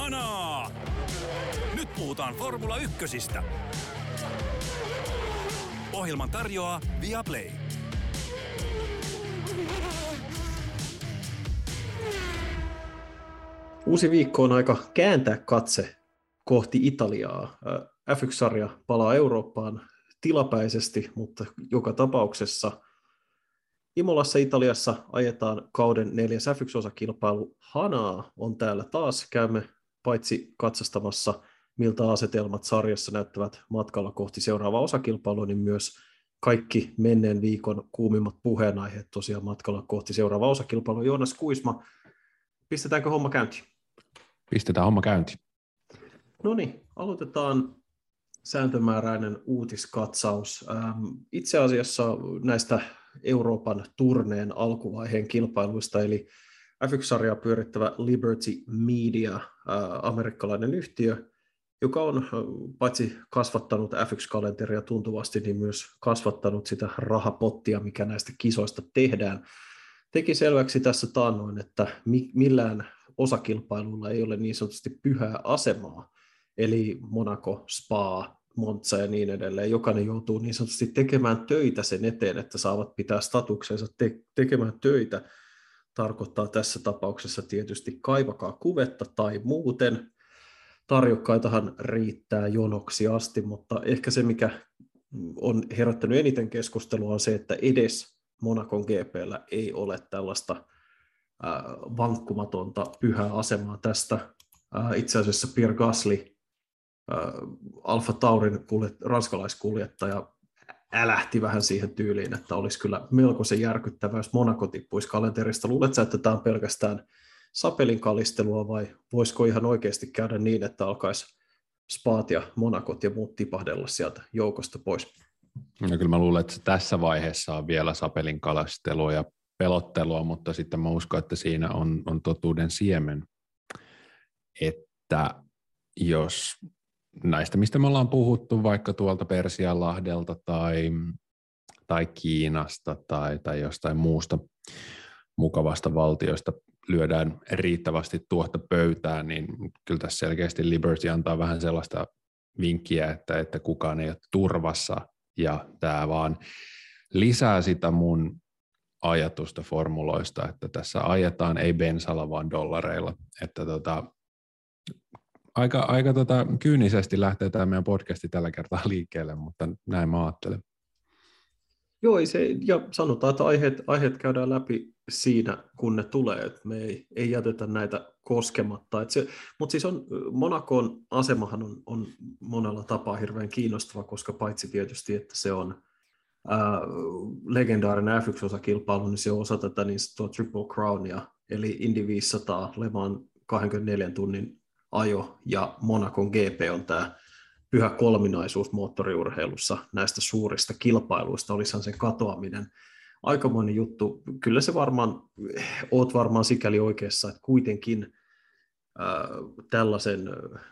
Kanaa! Nyt puhutaan Formula Ykkösistä. Ohjelman tarjoaa Viaplay. Uusi viikko on aika kääntää katse kohti Italiaa. F1-sarja palaa Eurooppaan tilapäisesti, mutta joka tapauksessa Imolassa Italiassa ajetaan kauden neljäs F1-osakilpailu. Hanaa on täällä taas. Käymme paitsi katsastamassa, miltä asetelmat sarjassa näyttävät matkalla kohti seuraavaa osakilpailua, niin myös kaikki menneen viikon kuumimmat puheenaiheet tosiaan matkalla kohti seuraavaa osakilpailua. Joonas Kuisma, pistetäänkö homma käyntiin? Pistetään homma käyntiin. No niin, aloitetaan sääntömääräinen uutiskatsaus. Ähm, itse asiassa näistä Euroopan turneen alkuvaiheen kilpailuista, eli F1-sarjaa pyörittävä Liberty Media, amerikkalainen yhtiö, joka on paitsi kasvattanut F1-kalenteria tuntuvasti, niin myös kasvattanut sitä rahapottia, mikä näistä kisoista tehdään. Teki selväksi tässä taannoin, että millään osakilpailulla ei ole niin sanotusti pyhää asemaa, eli Monaco, Spa, Monza ja niin edelleen. Jokainen joutuu niin sanotusti tekemään töitä sen eteen, että saavat pitää statuksensa te- tekemään töitä. Tarkoittaa tässä tapauksessa tietysti kaivakaa kuvetta tai muuten. Tarjokkaitahan riittää jonoksi asti, mutta ehkä se, mikä on herättänyt eniten keskustelua, on se, että edes Monakon GPllä ei ole tällaista vankkumatonta pyhää asemaa tästä. Itse asiassa Pierre Gasly Alfa Taurin kuljet, ranskalaiskuljettaja älähti vähän siihen tyyliin, että olisi kyllä melkoisen järkyttävää, jos Monaco tippuisi kalenterista. Luuletko että tämä on pelkästään sapelin kalistelua vai voisiko ihan oikeasti käydä niin, että alkaisi Spaat ja Monakot ja muut tipahdella sieltä joukosta pois? No kyllä mä luulen, että tässä vaiheessa on vielä sapelin kalastelua ja pelottelua, mutta sitten mä uskon, että siinä on, on totuuden siemen, että jos näistä, mistä me ollaan puhuttu, vaikka tuolta Persianlahdelta tai, tai Kiinasta tai, tai jostain muusta mukavasta valtioista lyödään riittävästi tuotta pöytään, niin kyllä tässä selkeästi Liberty antaa vähän sellaista vinkkiä, että, että kukaan ei ole turvassa, ja tämä vaan lisää sitä mun ajatusta formuloista, että tässä ajetaan ei bensalla, vaan dollareilla, että tota, aika, aika tota, kyynisesti lähtee tämä meidän podcasti tällä kertaa liikkeelle, mutta näin mä ajattelen. Joo, se, ja sanotaan, että aiheet, aiheet käydään läpi siinä, kun ne tulee, että me ei, ei jätetä näitä koskematta. se, mutta siis on, Monakon asemahan on, on monella tapaa hirveän kiinnostava, koska paitsi tietysti, että se on ää, legendaarinen F1-osakilpailu, niin se on osa tätä niin Triple Crownia, eli Indy 500 Le Mans 24 tunnin ajo ja Monakon GP on tämä pyhä kolminaisuus moottoriurheilussa näistä suurista kilpailuista, olisihan sen katoaminen. Aikamoinen juttu. Kyllä se varmaan, oot varmaan sikäli oikeassa, että kuitenkin tällaisen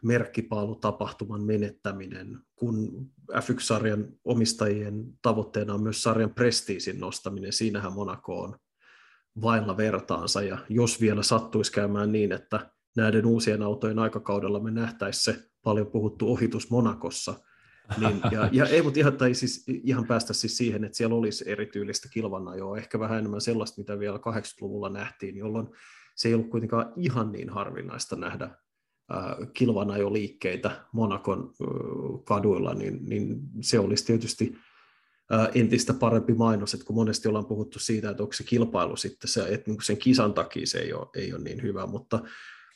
merkkipaalutapahtuman menettäminen, kun F1-sarjan omistajien tavoitteena on myös sarjan prestiisin nostaminen, siinähän Monaco on vailla vertaansa, ja jos vielä sattuisi käymään niin, että näiden uusien autojen aikakaudella me nähtäisiin se paljon puhuttu ohitus Monakossa. Niin, ja, ja ei, mutta ihan, tai siis, ihan päästä siis siihen, että siellä olisi erityylistä kilvanajoa, ehkä vähän enemmän sellaista, mitä vielä 80-luvulla nähtiin, jolloin se ei ollut kuitenkaan ihan niin harvinaista nähdä äh, kilvanajoliikkeitä Monakon kaduilla, niin, niin se olisi tietysti entistä parempi mainos, että kun monesti ollaan puhuttu siitä, että onko se kilpailu sitten se, että niin sen kisan takia se ei ole, ei ole niin hyvä, mutta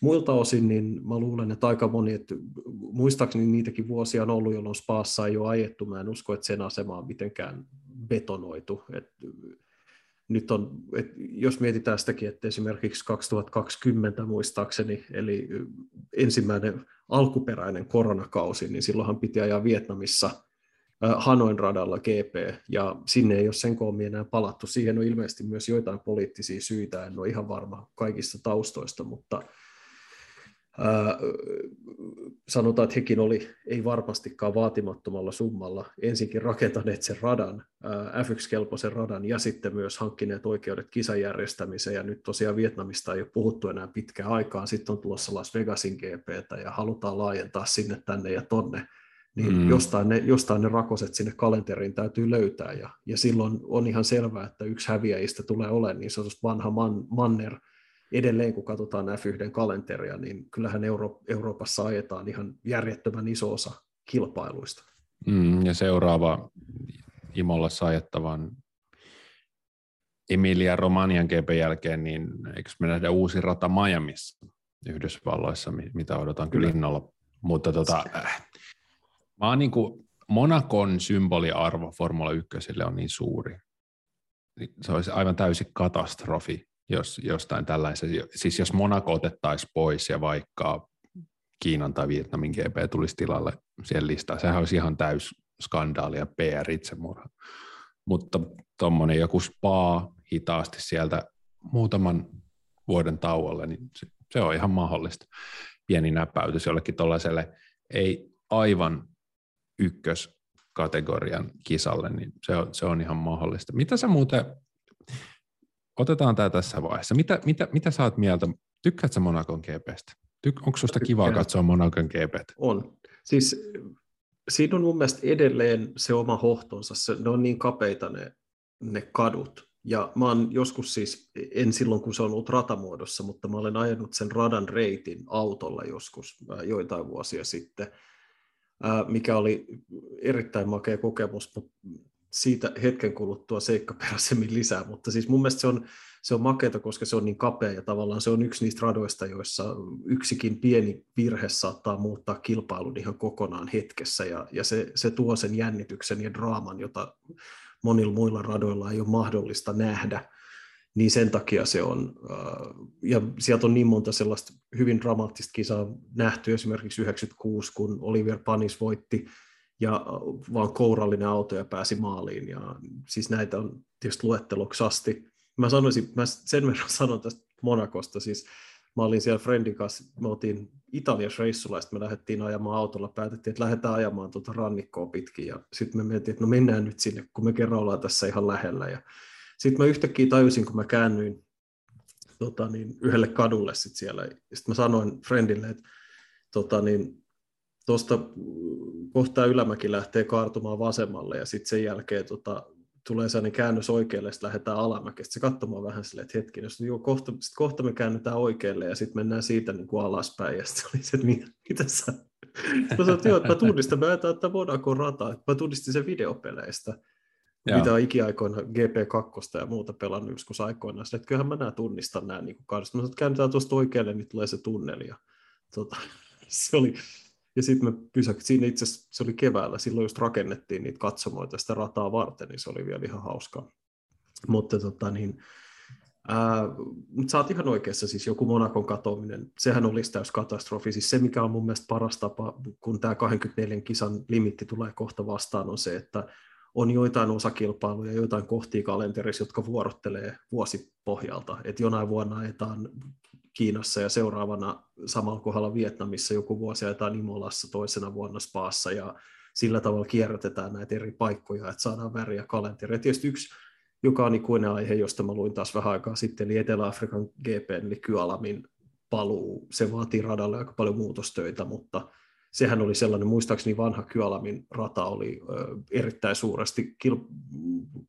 muilta osin niin mä luulen, että aika moni, että muistaakseni niitäkin vuosia on ollut, jolloin Spaassa ei ole ajettu, mä en usko, että sen asema on mitenkään betonoitu. Et nyt on, et jos mietitään sitäkin, että esimerkiksi 2020 muistaakseni, eli ensimmäinen alkuperäinen koronakausi, niin silloinhan piti ajaa Vietnamissa Hanoin radalla GP, ja sinne ei ole sen koommin enää palattu. Siihen on ilmeisesti myös joitain poliittisia syitä, en ole ihan varma kaikista taustoista, mutta sanotaan, että hekin oli ei varmastikaan vaatimattomalla summalla ensinkin rakentaneet sen radan, F1-kelpoisen radan, ja sitten myös hankkineet oikeudet kisan järjestämiseen, ja nyt tosiaan Vietnamista ei ole puhuttu enää pitkään aikaan, sitten on tulossa Las Vegasin GPtä, ja halutaan laajentaa sinne, tänne ja tonne, niin mm. jostain, ne, jostain ne rakoset sinne kalenteriin täytyy löytää, ja, ja silloin on ihan selvää, että yksi häviäjistä tulee olemaan niin sanotusti vanha man, manner, edelleen kun katsotaan F1 kalenteria, niin kyllähän Euro- Euroopassa ajetaan ihan järjettömän iso osa kilpailuista. Mm, ja seuraava Imolla ajettavan Emilia Romanian GP jälkeen, niin eikö me nähdä uusi rata Miamiissa Yhdysvalloissa, mitä odotan kyllä innolla. Mutta tota, äh, mä oon niin kuin, Monakon symboliarvo Formula 1 on niin suuri. Se olisi aivan täysi katastrofi, jos jostain tällaisen, siis jos Monaco otettaisiin pois ja vaikka Kiinan tai Vietnamin GP tulisi tilalle siihen listaan, sehän olisi ihan täys skandaali ja PR-itsemurha. Mutta tuommoinen joku spa hitaasti sieltä muutaman vuoden tauolle, niin se, se on ihan mahdollista. Pieni näpäytys jollekin tuollaiselle ei aivan ykköskategorian kisalle, niin se on, se on ihan mahdollista. Mitä sä muuten otetaan tämä tässä vaiheessa. Mitä, mitä, mitä sä oot mieltä? Tykkäätkö Monakon GPstä? Tyk, onko susta kivaa katsoa Monakon GPtä? On. Siis siinä on mun mielestä edelleen se oma hohtonsa. Se, ne on niin kapeita ne, ne kadut. Ja mä oon joskus siis, en silloin kun se on ollut ratamuodossa, mutta mä olen ajanut sen radan reitin autolla joskus joitain vuosia sitten, mikä oli erittäin makea kokemus, mutta siitä hetken kuluttua seikkaperäisemmin lisää, mutta siis mun mielestä se on, se on makeata, koska se on niin kapea ja tavallaan se on yksi niistä radoista, joissa yksikin pieni virhe saattaa muuttaa kilpailun ihan kokonaan hetkessä ja, ja se, se tuo sen jännityksen ja draaman, jota monilla muilla radoilla ei ole mahdollista nähdä, niin sen takia se on, äh, ja sieltä on niin monta sellaista hyvin dramaattista kisaa nähty, esimerkiksi 96, kun Oliver Panis voitti ja vaan kourallinen auto ja pääsi maaliin. Ja siis näitä on tietysti luetteloksasti. Mä sanoisin, mä sen verran sanon tästä Monakosta, siis mä olin siellä Friendin kanssa, me oltiin Italiassa reissulla, me lähdettiin ajamaan autolla, päätettiin, että lähdetään ajamaan tuota rannikkoa pitkin, ja sitten me mietittiin, että no mennään nyt sinne, kun me kerran ollaan tässä ihan lähellä, ja sitten mä yhtäkkiä tajusin, kun mä käännyin tota, niin, yhdelle kadulle sit siellä, sitten mä sanoin Friendille, että tota, niin, tuosta kohtaa ylämäki lähtee kaartumaan vasemmalle ja sitten sen jälkeen tota, tulee sellainen käännös oikealle, sitten lähdetään alamäkeä. Sitten se katsomaan vähän silleen, että hetki, jos joo, kohta, sit kohta me käännytään oikealle ja sitten mennään siitä niin kuin alaspäin. Ja sitten oli se, että mitä, mitä sä... Mä sanoin, että joo, että mä tunnistan, mä ajattelen, että Monaco rata, mä tunnistin sen videopeleistä, Joo. mitä on ikiaikoina GP2 ja muuta pelannut joskus aikoinaan. Että kyllähän mä nämä tunnistan nämä niin kanssa. Mä sanoin, että käännetään tuosta oikealle, niin tulee se tunneli. Ja, tota, se oli, ja sitten me pysähtiin, siinä itse asiassa se oli keväällä, silloin just rakennettiin niitä katsomoita sitä rataa varten, niin se oli vielä ihan hauskaa. Mutta tota niin, ää, mutta sä oot ihan oikeassa, siis joku Monakon katoaminen, sehän olisi täys katastrofi. Siis se, mikä on mun mielestä paras tapa, kun tämä 24 kisan limitti tulee kohta vastaan, on se, että on joitain osakilpailuja, joitain kohtia kalenterissa, jotka vuorottelee vuosipohjalta. Että jonain vuonna ajetaan Kiinassa ja seuraavana samalla kohdalla Vietnamissa joku vuosi ajetaan Imolassa, toisena vuonna Spaassa ja sillä tavalla kierrätetään näitä eri paikkoja, että saadaan väriä kalenteria. Tietysti yksi, joka on ikuinen aihe, josta mä luin taas vähän aikaa sitten, eli Etelä-Afrikan GP, eli Kyalamin paluu. Se vaatii radalle aika paljon muutostöitä, mutta sehän oli sellainen, muistaakseni vanha Kyalamin rata oli erittäin suuresti kil-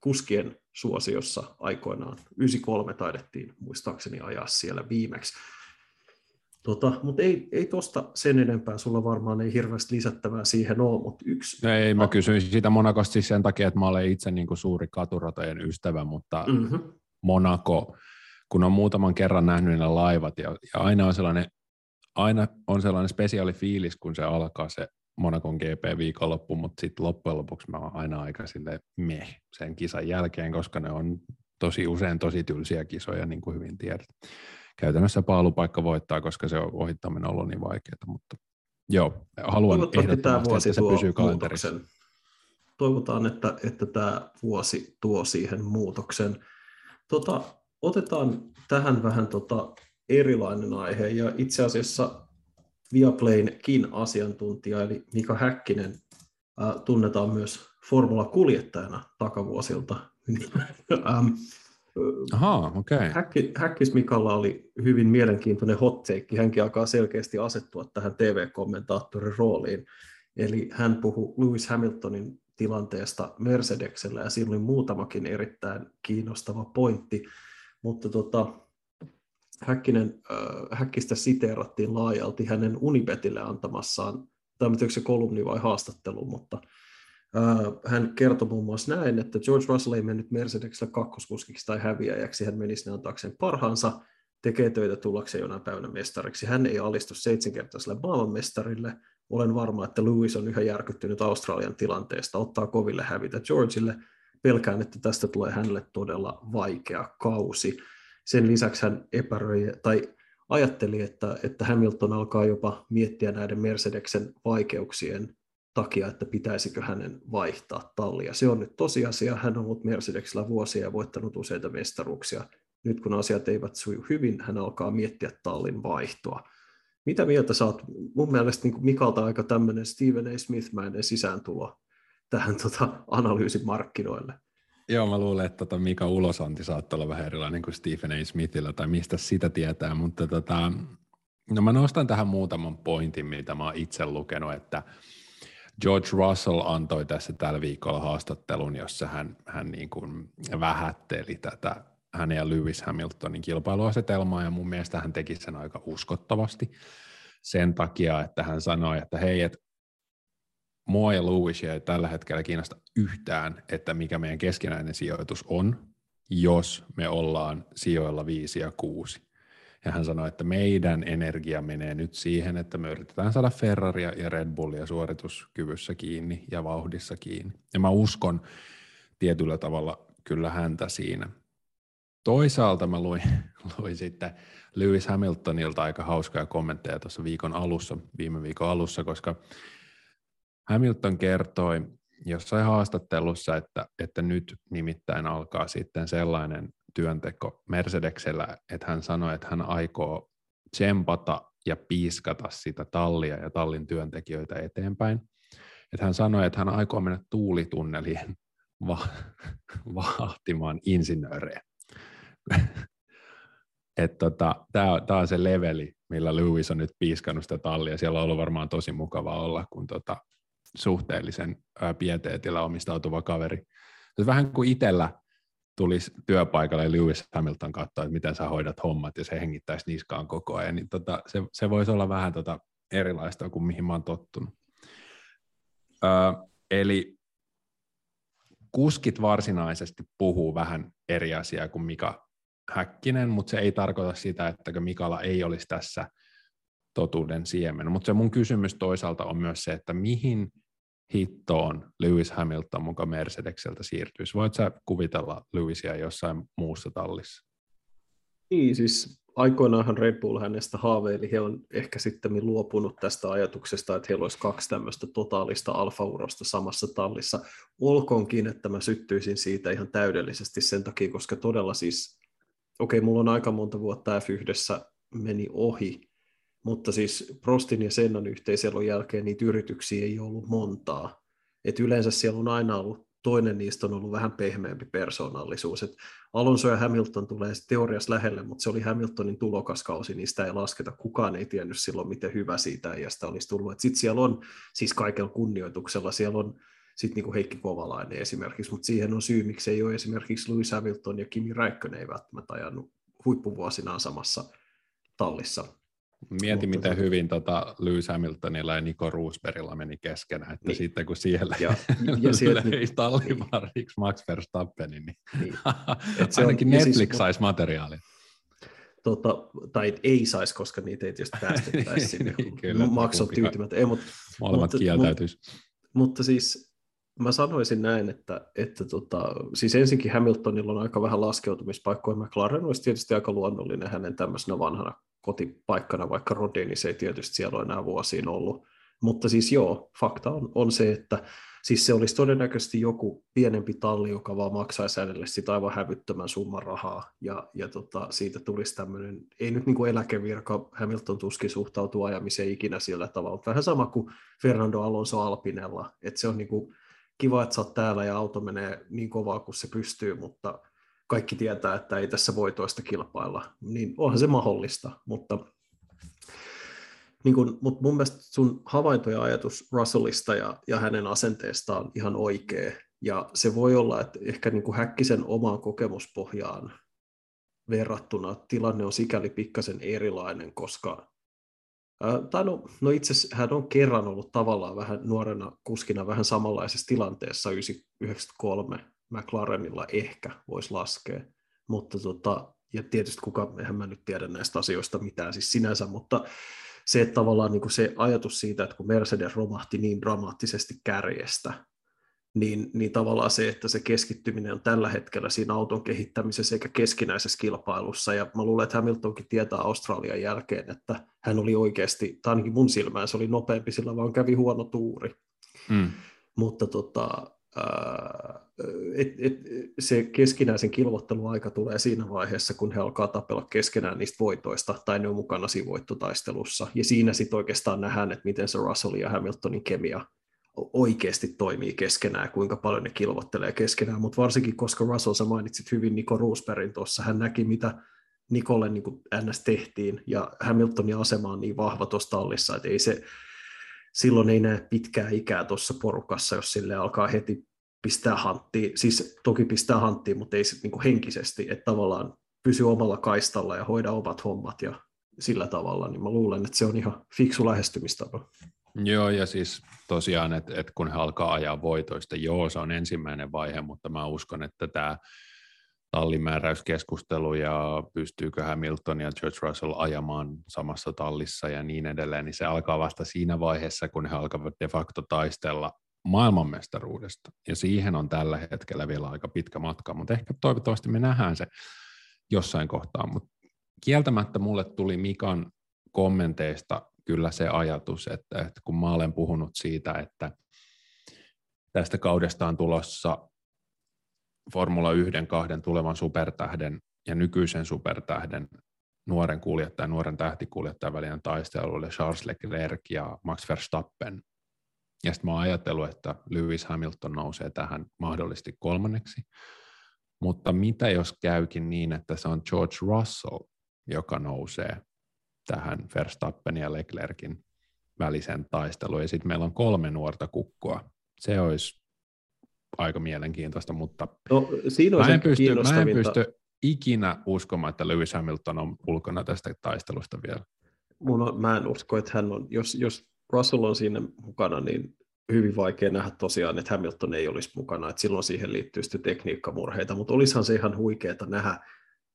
kuskien suosiossa aikoinaan. 93 taidettiin muistaakseni ajaa siellä viimeksi. Tota, mutta ei, ei tuosta sen enempää, sulla varmaan ei hirveästi lisättävää siihen ole, mutta yksi... Ei, mä kysyin sitä Monakosta siis sen takia, että mä olen itse niin kuin suuri katuratojen ystävä, mutta mm-hmm. Monaco, kun on muutaman kerran nähnyt ne laivat, ja, ja aina on sellainen aina on sellainen spesiaali fiilis, kun se alkaa se Monakon GP-viikonloppu, mutta sitten loppujen lopuksi mä oon aina aika sille meh sen kisan jälkeen, koska ne on tosi usein tosi tylsiä kisoja, niin kuin hyvin tiedät. Käytännössä paalupaikka voittaa, koska se on ohittaminen ollut niin vaikeaa, mutta joo, haluan ehdottomasti, että se pysyy kalenterissa. Muutoksen. Toivotaan, että, että tämä vuosi tuo siihen muutoksen. Tota, otetaan tähän vähän tota erilainen aihe, ja itse asiassa Viaplaynkin asiantuntija, eli Mika Häkkinen, äh, tunnetaan myös Formula-kuljettajana takavuosilta. ähm, Aha, okay. Häkki, Häkkis Mikalla oli hyvin mielenkiintoinen hot take. Hänkin alkaa selkeästi asettua tähän TV-kommentaattorin rooliin. Eli hän puhui Lewis Hamiltonin tilanteesta Mercedeksellä ja siinä oli muutamakin erittäin kiinnostava pointti. Mutta tota, Häkkinen, äh, Häkkistä siteerattiin laajalti hänen Unibetille antamassaan, tai se kolumni vai haastattelu, mutta äh, hän kertoi muun muassa näin, että George Russell ei mennyt Mercedesellä kakkoskuskiksi tai häviäjäksi, hän menisi ne antaakseen parhaansa, tekee töitä tullakseen jonain päivänä mestariksi. Hän ei alistu seitsemänkertaiselle maailmanmestarille. Olen varma, että Lewis on yhä järkyttynyt Australian tilanteesta, ottaa koville hävitä Georgeille. Pelkään, että tästä tulee hänelle todella vaikea kausi. Sen lisäksi hän epäröi tai ajatteli, että, että Hamilton alkaa jopa miettiä näiden Mercedeksen vaikeuksien takia, että pitäisikö hänen vaihtaa tallia. Se on nyt tosiasia. Hän on ollut Mercedeksellä vuosia ja voittanut useita mestaruuksia. Nyt kun asiat eivät suju hyvin, hän alkaa miettiä tallin vaihtoa. Mitä mieltä saat? Mun mielestä niin Mikalta aika tämmöinen Stephen A. Smith-mäinen sisääntulo tähän tota, analyysin markkinoille. Joo, mä luulen, että tota Mika ulosanti saattaa olla vähän erilainen kuin Stephen A. Smithillä, tai mistä sitä tietää, mutta tota, no mä nostan tähän muutaman pointin, mitä mä oon itse lukenut, että George Russell antoi tässä tällä viikolla haastattelun, jossa hän, hän niin kuin vähätteli tätä hänen ja Lewis Hamiltonin kilpailuasetelmaa, ja mun mielestä hän teki sen aika uskottavasti sen takia, että hän sanoi, että hei, että mua ja Lewisia ei tällä hetkellä kiinnosta yhtään, että mikä meidän keskinäinen sijoitus on, jos me ollaan sijoilla viisi ja kuusi. Ja hän sanoi, että meidän energia menee nyt siihen, että me yritetään saada Ferraria ja Red Bullia suorituskyvyssä kiinni ja vauhdissa kiinni. Ja mä uskon tietyllä tavalla kyllä häntä siinä. Toisaalta mä luin, luin sitten Lewis Hamiltonilta aika hauskaa kommentteja tuossa viikon alussa, viime viikon alussa, koska Hamilton kertoi jossain haastattelussa, että, että nyt nimittäin alkaa sitten sellainen työnteko Mercedeksellä, että hän sanoi, että hän aikoo tsempata ja piiskata sitä tallia ja tallin työntekijöitä eteenpäin. Että hän sanoi, että hän aikoo mennä tuulitunnelien va- vahtimaan insinöörejä. tota, Tämä on se leveli, millä Lewis on nyt piiskannut sitä tallia. Siellä on ollut varmaan tosi mukava olla, kun tota, suhteellisen pieteetillä omistautuva kaveri. Se vähän kuin itsellä tulisi työpaikalle Lewis Hamilton katsoa, että miten sä hoidat hommat ja se hengittäisi niskaan koko ajan, niin tota, se, se voisi olla vähän tota erilaista kuin mihin mä oon tottunut. Ö, eli kuskit varsinaisesti puhuu vähän eri asiaa kuin Mika Häkkinen, mutta se ei tarkoita sitä, että Mikala ei olisi tässä totuuden siemen. Mutta se mun kysymys toisaalta on myös se, että mihin hittoon Lewis Hamilton mukaan Mercedekseltä siirtyisi. Voit sä kuvitella Lewisia jossain muussa tallissa? Niin, siis aikoinaanhan Red Bull hänestä haaveili, he on ehkä sitten luopunut tästä ajatuksesta, että heillä olisi kaksi tämmöistä totaalista alfa-urosta samassa tallissa. Olkoonkin, että mä syttyisin siitä ihan täydellisesti sen takia, koska todella siis, okei, okay, mulla on aika monta vuotta F1 meni ohi, mutta siis Prostin ja Sennan yhteiselon jälkeen niitä yrityksiä ei ollut montaa. Et yleensä siellä on aina ollut, toinen niistä on ollut vähän pehmeämpi persoonallisuus. Et Alonso ja Hamilton tulee teoriassa lähelle, mutta se oli Hamiltonin tulokaskausi, sitä ei lasketa. Kukaan ei tiennyt silloin, miten hyvä siitä sitä olisi tullut. Sitten siellä on, siis kaikella kunnioituksella, siellä on sitten niin kuin Heikki Kovalainen esimerkiksi, mutta siihen on syy, miksi ei ole esimerkiksi Louis Hamilton ja Kimi Räikkönen ei välttämättä ajanut huippuvuosinaan samassa tallissa. Mieti, miten se... hyvin tota Lewis Hamiltonilla ja Nico Roosbergilla meni keskenään, että niin. sitten kun siellä ja, ja sieltä, löi niin, tallivariksi niin. Max Verstappenin, niin, niin. Se ainakin on, Netflix siis, saisi materiaalia. Tota, tai ei saisi, koska niitä ei tietysti päästettäisi sinne. niin, kyllä, Max on tyytymättä. Ei, mutta, Molemmat mutta, kieltäytyisi. Mutta, mutta siis mä sanoisin näin, että, että tota, siis ensinkin Hamiltonilla on aika vähän laskeutumispaikkoja. McLaren olisi tietysti aika luonnollinen hänen tämmöisenä vanhana kotipaikkana, vaikka Rodin, niin se ei tietysti siellä ole enää vuosiin ollut. Mutta siis joo, fakta on, on se, että Siis se olisi todennäköisesti joku pienempi talli, joka vaan maksaisi hänelle sitä aivan hävyttömän summan rahaa, ja, ja tota, siitä tulisi tämmöinen, ei nyt niin kuin eläkevirka, Hamilton tuskin suhtautuu ajamiseen ikinä sillä tavalla, mutta vähän sama kuin Fernando Alonso Alpinella, että se on niin kuin kiva, että sä oot täällä ja auto menee niin kovaa kuin se pystyy, mutta kaikki tietää, että ei tässä voi toista kilpailla, niin onhan se mahdollista, mutta niin kun, mutta mun mielestä sun havainto ja ajatus Russellista ja, ja hänen asenteestaan ihan oikea, ja se voi olla, että ehkä niin kuin Häkkisen omaan kokemuspohjaan verrattuna tilanne on sikäli pikkasen erilainen, koska tai no, no itse asiassa hän on kerran ollut tavallaan vähän nuorena kuskina vähän samanlaisessa tilanteessa 93 McLarenilla ehkä voisi laskea, mutta tota, ja tietysti kuka, eihän mä nyt tiedä näistä asioista mitään siis sinänsä, mutta se, että tavallaan niin kuin se ajatus siitä, että kun Mercedes romahti niin dramaattisesti kärjestä, niin, niin tavallaan se, että se keskittyminen on tällä hetkellä siinä auton kehittämisessä eikä keskinäisessä kilpailussa. Ja mä luulen, että Hamiltonkin tietää Australian jälkeen, että hän oli oikeasti, tai ainakin mun silmään se oli nopeampi, sillä vaan kävi huono tuuri. Mm. Mutta tota, et, et, se keskinäisen kilvotteluaika tulee siinä vaiheessa, kun he alkaa tapella keskenään niistä voitoista, tai ne on mukana siinä voittotaistelussa. Ja siinä sitten oikeastaan nähdään, että miten se Russell ja Hamiltonin kemia oikeasti toimii keskenään, kuinka paljon ne kilvottelee keskenään, mutta varsinkin koska Russell, sä mainitsit hyvin Niko Roosbergin tuossa, hän näki mitä Nikolle niin NS tehtiin, ja Hamiltonin asema on niin vahva tuossa tallissa, että ei se, silloin ei näe pitkää ikää tuossa porukassa, jos sille alkaa heti pistää hanttiin, siis toki pistää hanttiin, mutta ei sitten niin henkisesti, että tavallaan pysy omalla kaistalla ja hoida omat hommat ja sillä tavalla, niin mä luulen, että se on ihan fiksu lähestymistapa. Joo, ja siis tosiaan, että, että kun he alkaa ajaa voitoista, joo, se on ensimmäinen vaihe, mutta mä uskon, että tämä tallimääräyskeskustelu ja pystyykö Hamilton ja George Russell ajamaan samassa tallissa ja niin edelleen, niin se alkaa vasta siinä vaiheessa, kun he alkavat de facto taistella maailmanmestaruudesta. Ja siihen on tällä hetkellä vielä aika pitkä matka, mutta ehkä toivottavasti me nähdään se jossain kohtaa. Mutta kieltämättä mulle tuli Mikan kommenteista kyllä se ajatus, että, että kun mä olen puhunut siitä, että tästä kaudesta on tulossa Formula 1, kahden tulevan supertähden ja nykyisen supertähden nuoren kuljettajan, nuoren tähtikuljettajan välinen taistelu oli Charles Leclerc ja Max Verstappen. Ja sitten mä oon ajatellut, että Lewis Hamilton nousee tähän mahdollisesti kolmanneksi. Mutta mitä jos käykin niin, että se on George Russell, joka nousee tähän Verstappen ja Leclerkin välisen taisteluun. Ja sitten meillä on kolme nuorta kukkoa. Se olisi aika mielenkiintoista, mutta no, siinä mä, en pysty, mä en pysty ikinä uskomaan, että Lewis Hamilton on ulkona tästä taistelusta vielä. Mun on, mä en usko, että hän on, jos, jos Russell on siinä mukana, niin hyvin vaikea nähdä tosiaan, että Hamilton ei olisi mukana, että silloin siihen liittyy sitten tekniikkamurheita, mutta olisihan se ihan huikeaa nähdä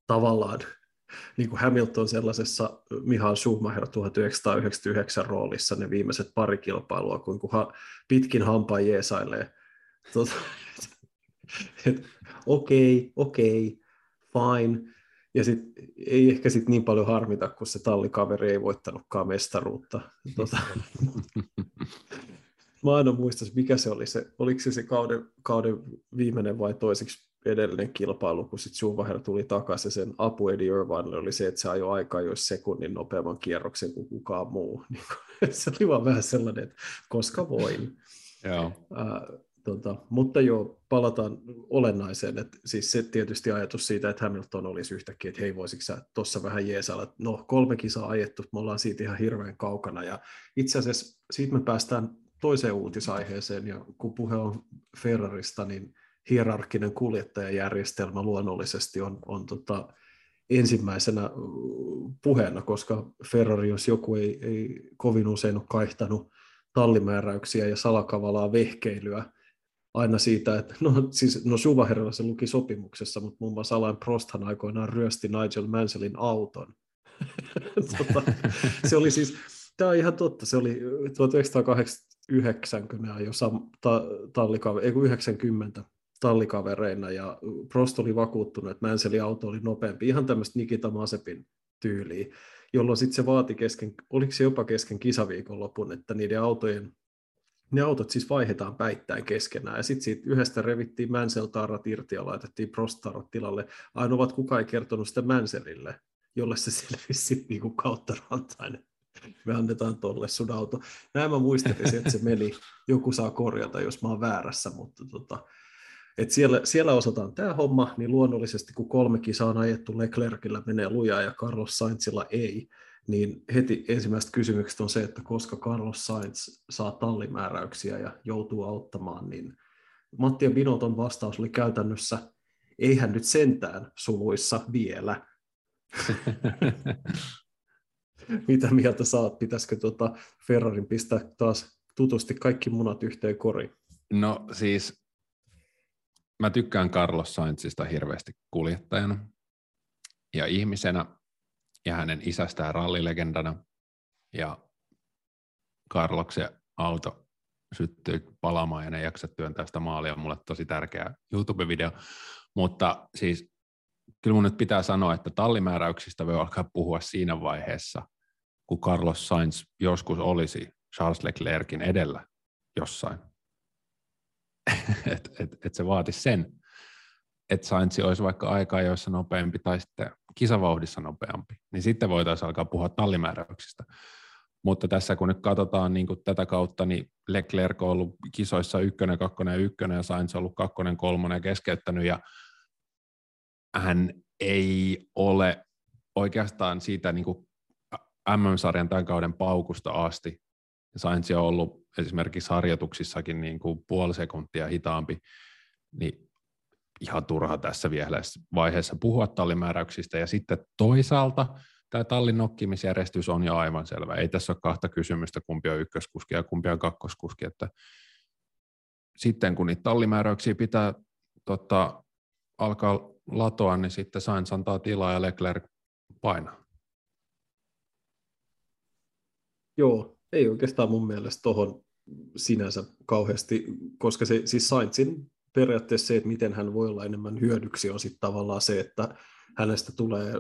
tavallaan niin kuin Hamilton sellaisessa Mihail Schumacher 1999 roolissa ne viimeiset pari kilpailua, kun ha, pitkin hampaa jeesailee. Tota, okei, okei, fine. Ja sit, ei ehkä sit niin paljon harmita, kun se tallikaveri ei voittanutkaan mestaruutta. Tota, mä aina muistan, mikä se oli se, oliko se se kauden, kauden viimeinen vai toiseksi edellinen kilpailu, kun sitten Schumacher tuli takaisin, sen apu Eddie Irvinelle oli se, että se ajoi aikaa jos sekunnin nopeamman kierroksen kuin kukaan muu. Niin se oli vaan vähän sellainen, että koska voin. Joo. Äh, tota, mutta joo, palataan olennaiseen, että siis se tietysti ajatus siitä, että Hamilton olisi yhtäkkiä, että hei voisitko sä tuossa vähän jeesalla, no kolme kisaa ajettu, me ollaan siitä ihan hirveän kaukana. Ja itse asiassa siitä me päästään toiseen uutisaiheeseen ja kun puhe on Ferrarista, niin hierarkkinen kuljettajajärjestelmä luonnollisesti on, on tota, ensimmäisenä puheena, koska Ferrari, jos joku ei, ei kovin usein ole kaihtanut tallimääräyksiä ja salakavalaa vehkeilyä aina siitä, että no siis no Schumacherilla se luki sopimuksessa, mutta muun muassa Alain Prosthan aikoinaan ryösti Nigel Mansellin auton. tota, se oli siis, tämä on ihan totta, se oli 1980 jo sam, ta, tallikaveri, ei 90 tallikavereina ja Prost oli vakuuttunut, että Manselin auto oli nopeampi, ihan tämmöistä Nikita Masepin tyyliä, jolloin sitten se vaati kesken, oliko se jopa kesken kisaviikon lopun, että niiden autojen ne autot siis vaihdetaan päittäin keskenään, ja sitten siitä yhdestä revittiin Mansell-tarrat irti ja laitettiin Prost-tarrat tilalle. Ainoa, kukaan ei kertonut sitä Mansellille, jolle se selvisi sitten niinku kautta rantain. Me annetaan tolle sun auto. Näin mä muistelisin, että se meni. Joku saa korjata, jos mä oon väärässä, mutta tota, et siellä, siellä osataan tämä homma, niin luonnollisesti kun kolme kisaa on ajettu, Leclercillä menee lujaa ja Carlos Sainzilla ei, niin heti ensimmäiset kysymykset on se, että koska Carlos Sainz saa tallimääräyksiä ja joutuu auttamaan, niin Matti ja Binoton vastaus oli käytännössä, eihän nyt sentään suluissa vielä. Mitä mieltä saat? Pitäisikö tuota Ferrarin pistää taas tutusti kaikki munat yhteen koriin? No siis mä tykkään Carlos Sainzista hirveästi kuljettajana ja ihmisenä ja hänen isästään rallilegendana. Ja Carloksen auto syttyi palaamaan ja ne jaksa työntää sitä maalia. Mulle tosi tärkeä YouTube-video. Mutta siis kyllä mun nyt pitää sanoa, että tallimääräyksistä voi alkaa puhua siinä vaiheessa, kun Carlos Sainz joskus olisi Charles Leclerkin edellä jossain. että et, et se vaatisi sen, että Sainz olisi vaikka aikaa joissa nopeampi tai sitten kisavauhdissa nopeampi, niin sitten voitaisiin alkaa puhua tallimääräyksistä. Mutta tässä kun nyt katsotaan niin kuin tätä kautta, niin Leclerc on ollut kisoissa ykkönen, kakkonen ja ykkönen ja Sainz on ollut kakkonen, kolmonen ja keskeyttänyt ja hän ei ole oikeastaan siitä niin kuin MM-sarjan tämän kauden paukusta asti. Sainz on ollut esimerkiksi harjoituksissakin niin kuin puoli sekuntia hitaampi, niin ihan turha tässä vaiheessa puhua tallimääräyksistä. Ja sitten toisaalta tämä tallin nokkimisjärjestys on jo aivan selvä. Ei tässä ole kahta kysymystä, kumpi on ykköskuski ja kumpi on kakkoskuski. Että sitten kun niitä tallimääräyksiä pitää tota, alkaa latoa, niin sitten Sainz antaa tilaa ja Leclerc painaa. Joo, ei oikeastaan mun mielestä tuohon sinänsä kauheasti, koska se siis Sainzin periaatteessa se, että miten hän voi olla enemmän hyödyksi, on sitten tavallaan se, että hänestä tulee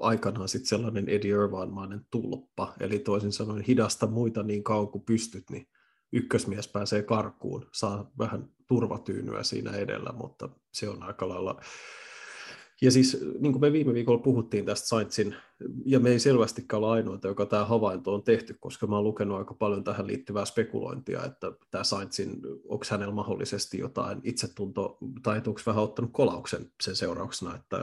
aikanaan sitten sellainen Eddie Irvine-mainen tulppa, eli toisin sanoen hidasta muita niin kauan kuin pystyt, niin ykkösmies pääsee karkuun, saa vähän turvatyynyä siinä edellä, mutta se on aika lailla ja siis niin kuin me viime viikolla puhuttiin tästä Saintsin, ja me ei selvästikään ole ainoita, joka tämä havainto on tehty, koska mä oon lukenut aika paljon tähän liittyvää spekulointia, että tämä Saintsin, onko hänellä mahdollisesti jotain itsetunto, tai onko vähän ottanut kolauksen sen seurauksena, että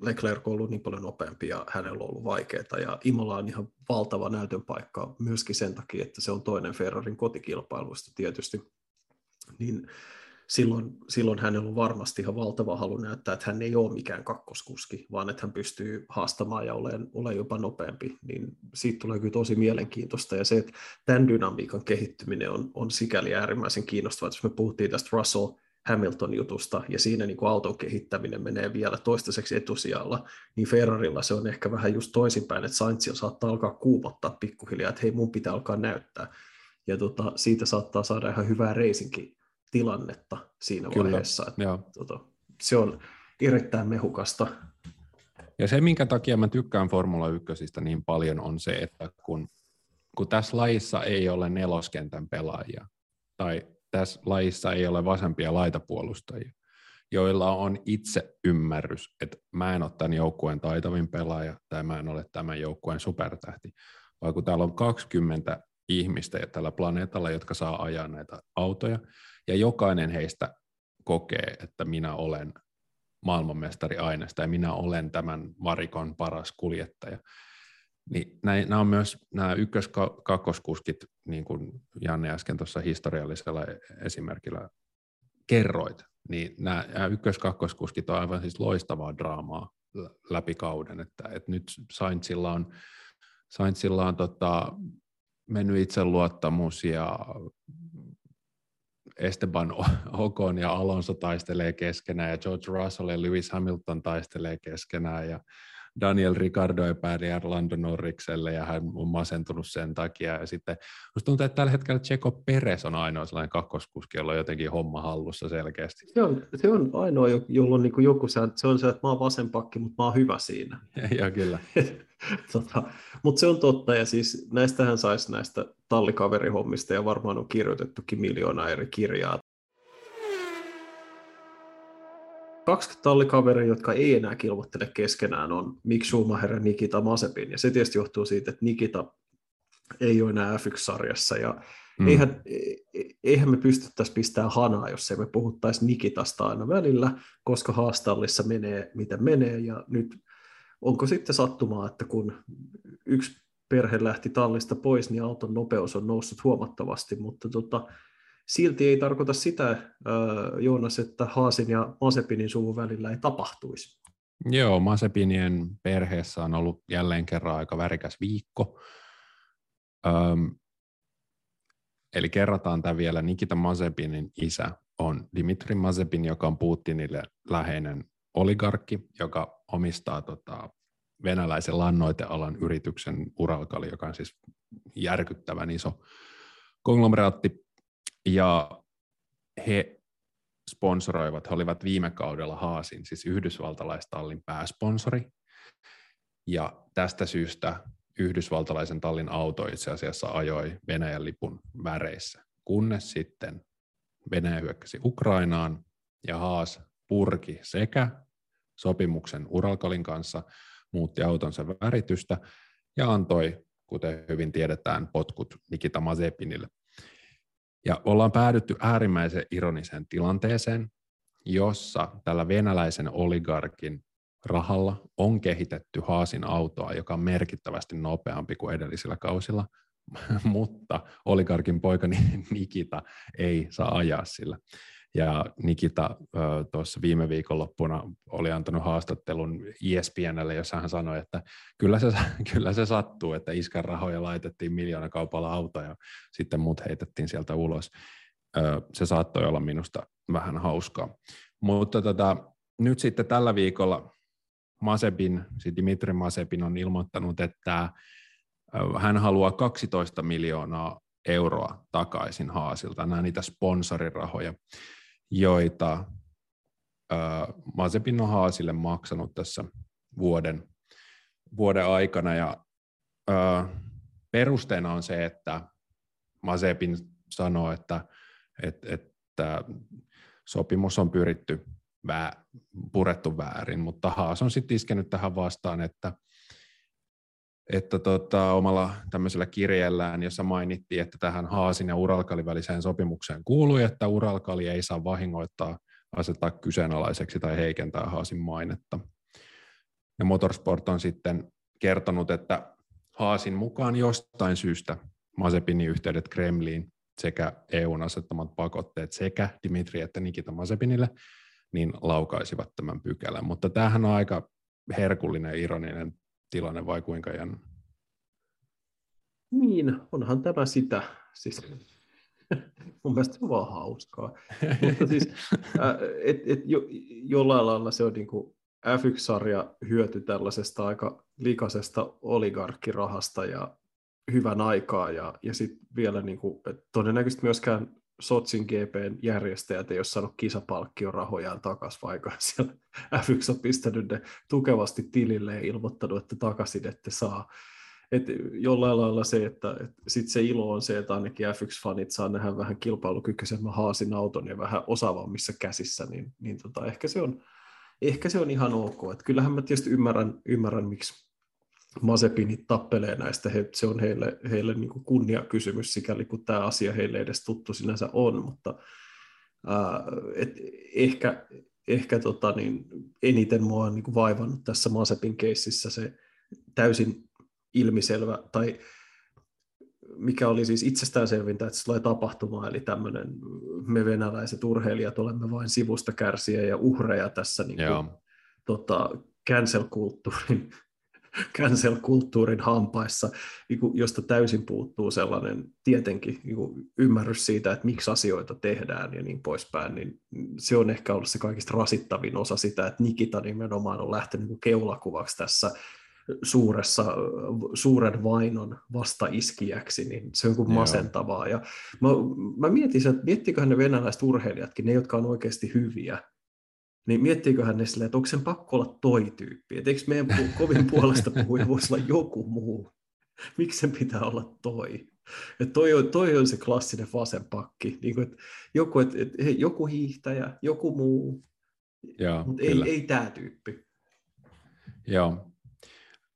Leclerc on ollut niin paljon nopeampi ja hänellä on ollut vaikeaa, ja Imola on ihan valtava näytön paikka myöskin sen takia, että se on toinen Ferrarin kotikilpailuista tietysti, niin silloin, silloin hänellä on varmasti ihan valtava halu näyttää, että hän ei ole mikään kakkoskuski, vaan että hän pystyy haastamaan ja olemaan, olemaan jopa nopeampi. Niin siitä tulee kyllä tosi mielenkiintoista. Ja se, että tämän dynamiikan kehittyminen on, on sikäli äärimmäisen kiinnostavaa. Jos me puhuttiin tästä Russell Hamilton jutusta, ja siinä niin kuin auton kehittäminen menee vielä toistaiseksi etusijalla, niin Ferrarilla se on ehkä vähän just toisinpäin, että Sainzilla saattaa alkaa kuumottaa pikkuhiljaa, että hei, mun pitää alkaa näyttää. Ja tota, siitä saattaa saada ihan hyvää reisinkin tilannetta siinä Kyllä, vaiheessa. Että, tota, se on erittäin mehukasta. Ja se, minkä takia mä tykkään Formula 1 niin paljon, on se, että kun, kun tässä lajissa ei ole neloskentän pelaajia, tai tässä lajissa ei ole vasempia laitapuolustajia, joilla on itse ymmärrys, että mä en ole tämän joukkueen taitavin pelaaja, tai mä en ole tämän joukkueen supertähti, vaan kun täällä on 20 ihmistä tällä planeetalla, jotka saa ajaa näitä autoja, ja jokainen heistä kokee, että minä olen maailmanmestari aineesta ja minä olen tämän varikon paras kuljettaja. Niin nämä on myös nämä ykkös-kakkoskuskit, niin kuin Janne äsken tuossa historiallisella esimerkillä kerroit, niin nämä ykkös-kakkoskuskit on aivan siis loistavaa draamaa läpi kauden, että, että nyt Sainzilla on, Sainzilla on tota, mennyt itseluottamus ja Esteban Ocon ja Alonso taistelee keskenään ja George Russell ja Lewis Hamilton taistelee keskenään ja Daniel Ricardo epäili Lando Norrikselle ja hän on masentunut sen takia. Ja sitten musta tuntuu, että tällä hetkellä Checo Perez on ainoa sellainen kakkoskuski, jolla on jotenkin homma hallussa selkeästi. Se on, se on ainoa, jolla on niin joku se, on se, että mä oon vasen pakki, mutta mä oon hyvä siinä. ja kyllä. tota, mutta se on totta, ja siis näistähän saisi näistä tallikaverihommista ja varmaan on kirjoitettukin miljoona eri kirjaa. Kaksi tallikaveria, jotka ei enää kilvoittele keskenään, on Mick Schumacher ja Nikita Masepin. Ja se tietysti johtuu siitä, että Nikita ei ole enää F1-sarjassa. Ja mm. eihän, eihän me pystyttäisi pistämään hanaa, jos ei me puhuttaisi Nikitasta aina välillä, koska haastallissa menee miten menee. Ja nyt onko sitten sattumaa, että kun yksi perhe lähti tallista pois, niin auton nopeus on noussut huomattavasti, mutta tota, silti ei tarkoita sitä, Joonas, että Haasin ja Masepinin suvun välillä ei tapahtuisi. Joo, Masepinien perheessä on ollut jälleen kerran aika värikäs viikko. Öm, eli kerrataan tämä vielä, Nikita Mazepinin isä on Dimitri Mazepin, joka on Putinille läheinen oligarkki, joka omistaa tota, venäläisen lannoitealan yrityksen Uralkali, joka on siis järkyttävän iso konglomeraatti. Ja he sponsoroivat, he olivat viime kaudella Haasin, siis yhdysvaltalaistallin pääsponsori. Ja tästä syystä yhdysvaltalaisen tallin auto itse asiassa ajoi Venäjän lipun väreissä, kunnes sitten Venäjä hyökkäsi Ukrainaan ja Haas purki sekä sopimuksen Uralkalin kanssa, muutti autonsa väritystä ja antoi, kuten hyvin tiedetään, potkut Nikita Mazepinille. Ja ollaan päädytty äärimmäisen ironiseen tilanteeseen, jossa tällä venäläisen oligarkin rahalla on kehitetty Haasin autoa, joka on merkittävästi nopeampi kuin edellisillä kausilla, mutta oligarkin poika Nikita ei saa ajaa sillä. Ja Nikita tuossa viime viikonloppuna oli antanut haastattelun ESPNlle, jossa hän sanoi, että kyllä se, kyllä se sattuu, että iskän rahoja laitettiin miljoonakaupalla auto ja sitten muut heitettiin sieltä ulos. Se saattoi olla minusta vähän hauskaa. Mutta tota, nyt sitten tällä viikolla Masebin, siis Dimitri Masebin on ilmoittanut, että hän haluaa 12 miljoonaa euroa takaisin Haasilta, nämä niitä sponsorirahoja joita Mazepin on Haasille maksanut tässä vuoden, vuoden aikana. Ja perusteena on se, että Mazepin sanoo, että, että, että sopimus on pyritty vää, purettu väärin, mutta Haas on sitten iskenyt tähän vastaan, että että tota, omalla tämmöisellä kirjeellään, jossa mainittiin, että tähän Haasin ja Uralkalin väliseen sopimukseen kuului, että Uralkali ei saa vahingoittaa, asettaa kyseenalaiseksi tai heikentää Haasin mainetta. Ja Motorsport on sitten kertonut, että Haasin mukaan jostain syystä Mazepinin yhteydet Kremliin sekä EUn asettamat pakotteet sekä Dimitri että Nikita Mazepinille, niin laukaisivat tämän pykälän. Mutta tämähän on aika herkullinen, ironinen tilanne vai kuinka Jan? Niin, onhan tämä sitä. Siis, mun mielestä se on vaan hauskaa. Mutta siis, et, et jo, jollain lailla se on niin kuin F1-sarja hyöty tällaisesta aika likaisesta oligarkkirahasta ja hyvän aikaa ja, ja sitten vielä niin kuin, todennäköisesti myöskään Sotsin GPn järjestäjät ei ole saanut kisapalkkion rahojaan takaisin, vaikka siellä F1 on pistänyt ne tukevasti tilille ja ilmoittanut, että takaisin ette saa. Et jollain lailla se, että et sit se ilo on se, että ainakin F1-fanit saa nähdä vähän kilpailukykyisemmän haasin auton ja vähän osaavammissa käsissä, niin, niin tota, ehkä, se on, ehkä se on ihan ok. Et kyllähän mä tietysti ymmärrän, ymmärrän miksi Mazepinit tappelee näistä, he, se on heille, heille niin kuin kunniakysymys, sikäli kun tämä asia heille edes tuttu sinänsä on, mutta ää, et ehkä, ehkä tota, niin, eniten mua on niin kuin vaivannut tässä Mazepin keississä se täysin ilmiselvä, tai mikä oli siis itsestäänselvintä, että se tulee tapahtumaan, eli tämmöinen me venäläiset urheilijat olemme vain sivusta kärsiä ja uhreja tässä niin kuin, tota, cancel-kulttuurin cancel-kulttuurin hampaissa, niin josta täysin puuttuu sellainen tietenkin niin ymmärrys siitä, että miksi asioita tehdään ja niin poispäin, niin se on ehkä ollut se kaikista rasittavin osa sitä, että Nikita nimenomaan on lähtenyt niin keulakuvaksi tässä suuressa, suuren vainon vastaiskijäksi, niin se on kuin masentavaa. Ja mä, mä mietin, että miettiköhän ne venäläiset urheilijatkin, ne jotka on oikeasti hyviä, niin miettiiköhän ne silleen, että onko sen pakko olla toi tyyppi, että eikö meidän pu- kovin puolesta puhuja voisi olla joku muu, miksi sen pitää olla toi? Et toi, on, toi on se klassinen vasen pakki. Niin kuin, että joku, että, että, hei, joku hiihtäjä, joku muu, mutta ei, ei tämä tyyppi. Joo,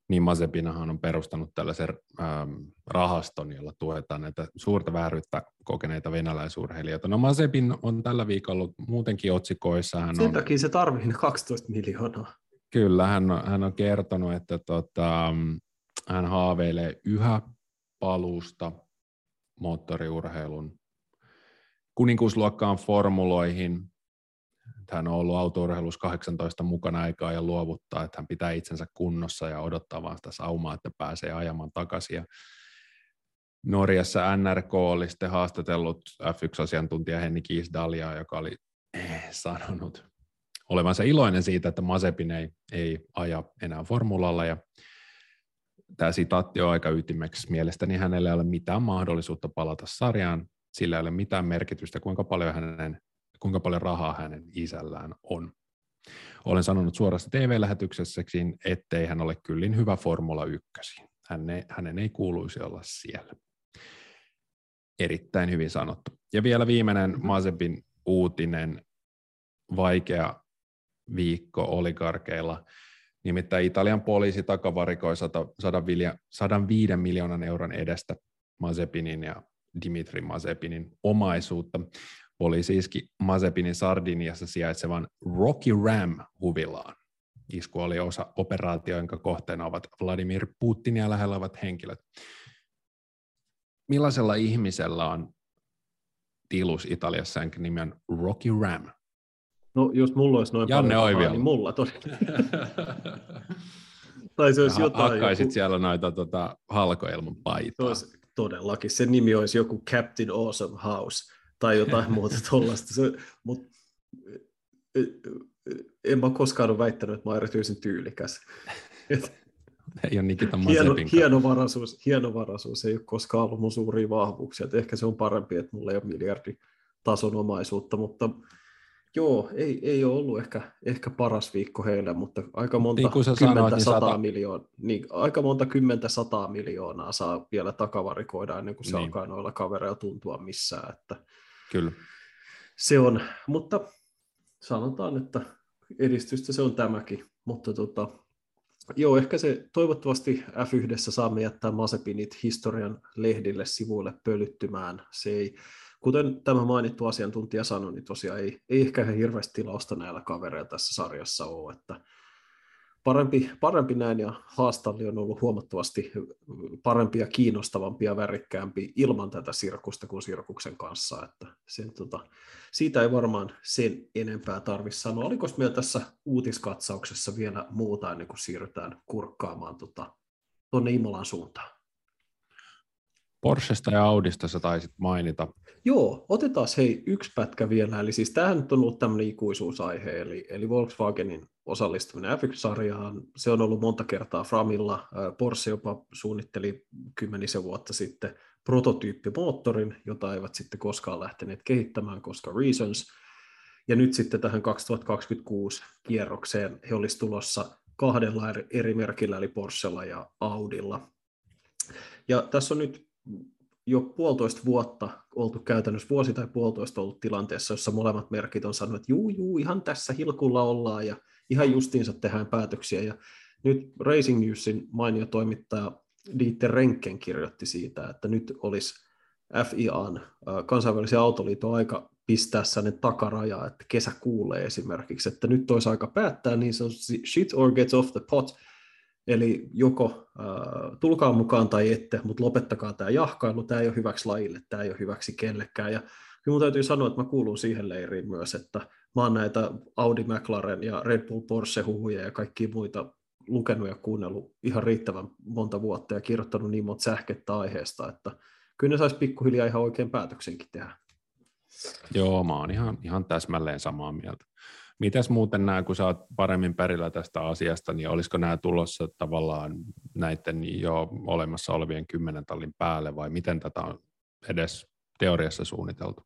niin Mazepinahan on perustanut tällaisen ähm, rahaston, jolla tuetaan näitä suurta vääryyttä kokeneita venäläisurheilijoita. No Mazepin on tällä viikolla ollut muutenkin otsikoissa. Hän Sen on, takia se tarvii 12 miljoonaa. Kyllä, hän on, hän on kertonut, että tota, hän haaveilee yhä paluusta moottoriurheilun kuninkuusluokkaan formuloihin. Hän on ollut autourheilussa 18 mukana aikaa ja luovuttaa, että hän pitää itsensä kunnossa ja odottaa vaan sitä saumaa, että pääsee ajamaan takaisin. Ja Norjassa NRK oli sitten haastatellut F1-asiantuntija Henni Kiisdalia, joka oli eh, sanonut olevansa iloinen siitä, että Mazepin ei, ei aja enää formulalla ja tämä sitaatti on aika ytimeksi. Mielestäni hänellä ei ole mitään mahdollisuutta palata sarjaan, sillä ei ole mitään merkitystä, kuinka paljon, hänen, kuinka paljon rahaa hänen isällään on. Olen sanonut suorassa TV-lähetyksessäkin, ettei hän ole kyllin hyvä Formula 1. Hänen, hänen ei kuuluisi olla siellä. Erittäin hyvin sanottu. Ja vielä viimeinen Mazepin uutinen, vaikea viikko oligarkeilla. Nimittäin Italian poliisi takavarikoi 105 miljoonan euron edestä Mazepinin ja Dimitri Mazepinin omaisuutta. Poliisi iski Mazepinin Sardiniassa sijaitsevan Rocky Ram huvilaan. Isku oli osa operaatio, jonka kohteena ovat Vladimir Putinia lähellä olevat henkilöt. Millaisella ihmisellä on tilus Italiassa, jonka nimi on Rocky Ram? No jos mulla olisi noin Janne paljon rahaa, niin mulla todella. tai se olisi Ha- jotain. Hakkaisit joku, siellä noita tota, halkoilman se paitaa. todellakin. Sen nimi olisi joku Captain Awesome House tai jotain muuta tuollaista. Se, mut, ö, ö, en mä koskaan ole väittänyt, että mä oon erityisen tyylikäs. Ei ole Nikita hieno, hienovaraisuus, hienovaraisuus ei ole koskaan ollut mun suuria vahvuuksia. Et ehkä se on parempi, että mulla ei ole miljarditason omaisuutta, mutta joo, ei, ei ole ollut ehkä, ehkä paras viikko heille, mutta aika monta Niin kuin kymmentä, sanoit, niin sataa sata- miljoonaa, niin aika monta kymmentä sataa miljoonaa saa vielä takavarikoida ennen kuin se Niin. alkaa noilla kavereilla tuntua missään. Että Kyllä. se on, mutta sanotaan, että edistystä se on tämäkin, mutta tota, joo, ehkä se toivottavasti F1 saamme jättää Mazepinit historian lehdille sivuille pölyttymään. Se ei, kuten tämä mainittu asiantuntija sanoi, niin tosiaan ei, ei ehkä ihan hirveästi tilausta näillä kavereilla tässä sarjassa ole, että parempi, parempi näin ja haastalli on ollut huomattavasti parempi ja kiinnostavampi ja värikkäämpi ilman tätä sirkusta kuin sirkuksen kanssa, että sen, tota, siitä ei varmaan sen enempää tarvitse sanoa. Oliko meillä tässä uutiskatsauksessa vielä muuta ennen kuin siirrytään kurkkaamaan tuonne tota, Imolan suuntaan? Porschesta ja Audista sä taisit mainita. Joo, otetaan hei yksi pätkä vielä. Eli siis tämähän nyt on ollut tämmöinen ikuisuusaihe, eli, eli Volkswagenin osallistuminen F1-sarjaan. Se on ollut monta kertaa Framilla. Porsche jopa suunnitteli kymmenisen vuotta sitten prototyyppimoottorin, jota eivät sitten koskaan lähteneet kehittämään, koska reasons. Ja nyt sitten tähän 2026 kierrokseen he olisivat tulossa kahdella eri- merkillä, eli Porschella ja Audilla. Ja tässä on nyt jo puolitoista vuotta oltu käytännössä, vuosi tai puolitoista ollut tilanteessa, jossa molemmat merkit on sanonut, että juu, juu, ihan tässä hilkulla ollaan ja ihan justiinsa tehdään päätöksiä. Ja nyt Racing Newsin mainio toimittaja Dieter Renken kirjoitti siitä, että nyt olisi FIAn, kansainvälisen autoliiton aika pistää sellainen takaraja, että kesäkuulle esimerkiksi, että nyt olisi aika päättää niin se on shit or gets off the pot, Eli joko äh, tulkaa mukaan tai ette, mutta lopettakaa tämä jahkailu, tämä ei ole hyväksi lajille, tämä ei ole hyväksi kellekään. Ja kyllä minun täytyy sanoa, että mä kuulun siihen leiriin myös, että mä oon näitä Audi, McLaren ja Red Bull, Porsche huhuja ja kaikkia muita lukenut ja kuunnellut ihan riittävän monta vuotta ja kirjoittanut niin monta sähkettä aiheesta, että kyllä ne saisi pikkuhiljaa ihan oikein päätöksenkin tehdä. Joo, mä oon ihan, ihan täsmälleen samaa mieltä. Mitäs muuten nämä, kun sä oot paremmin perillä tästä asiasta, niin olisiko nämä tulossa tavallaan näiden jo olemassa olevien kymmenen tallin päälle, vai miten tätä on edes teoriassa suunniteltu?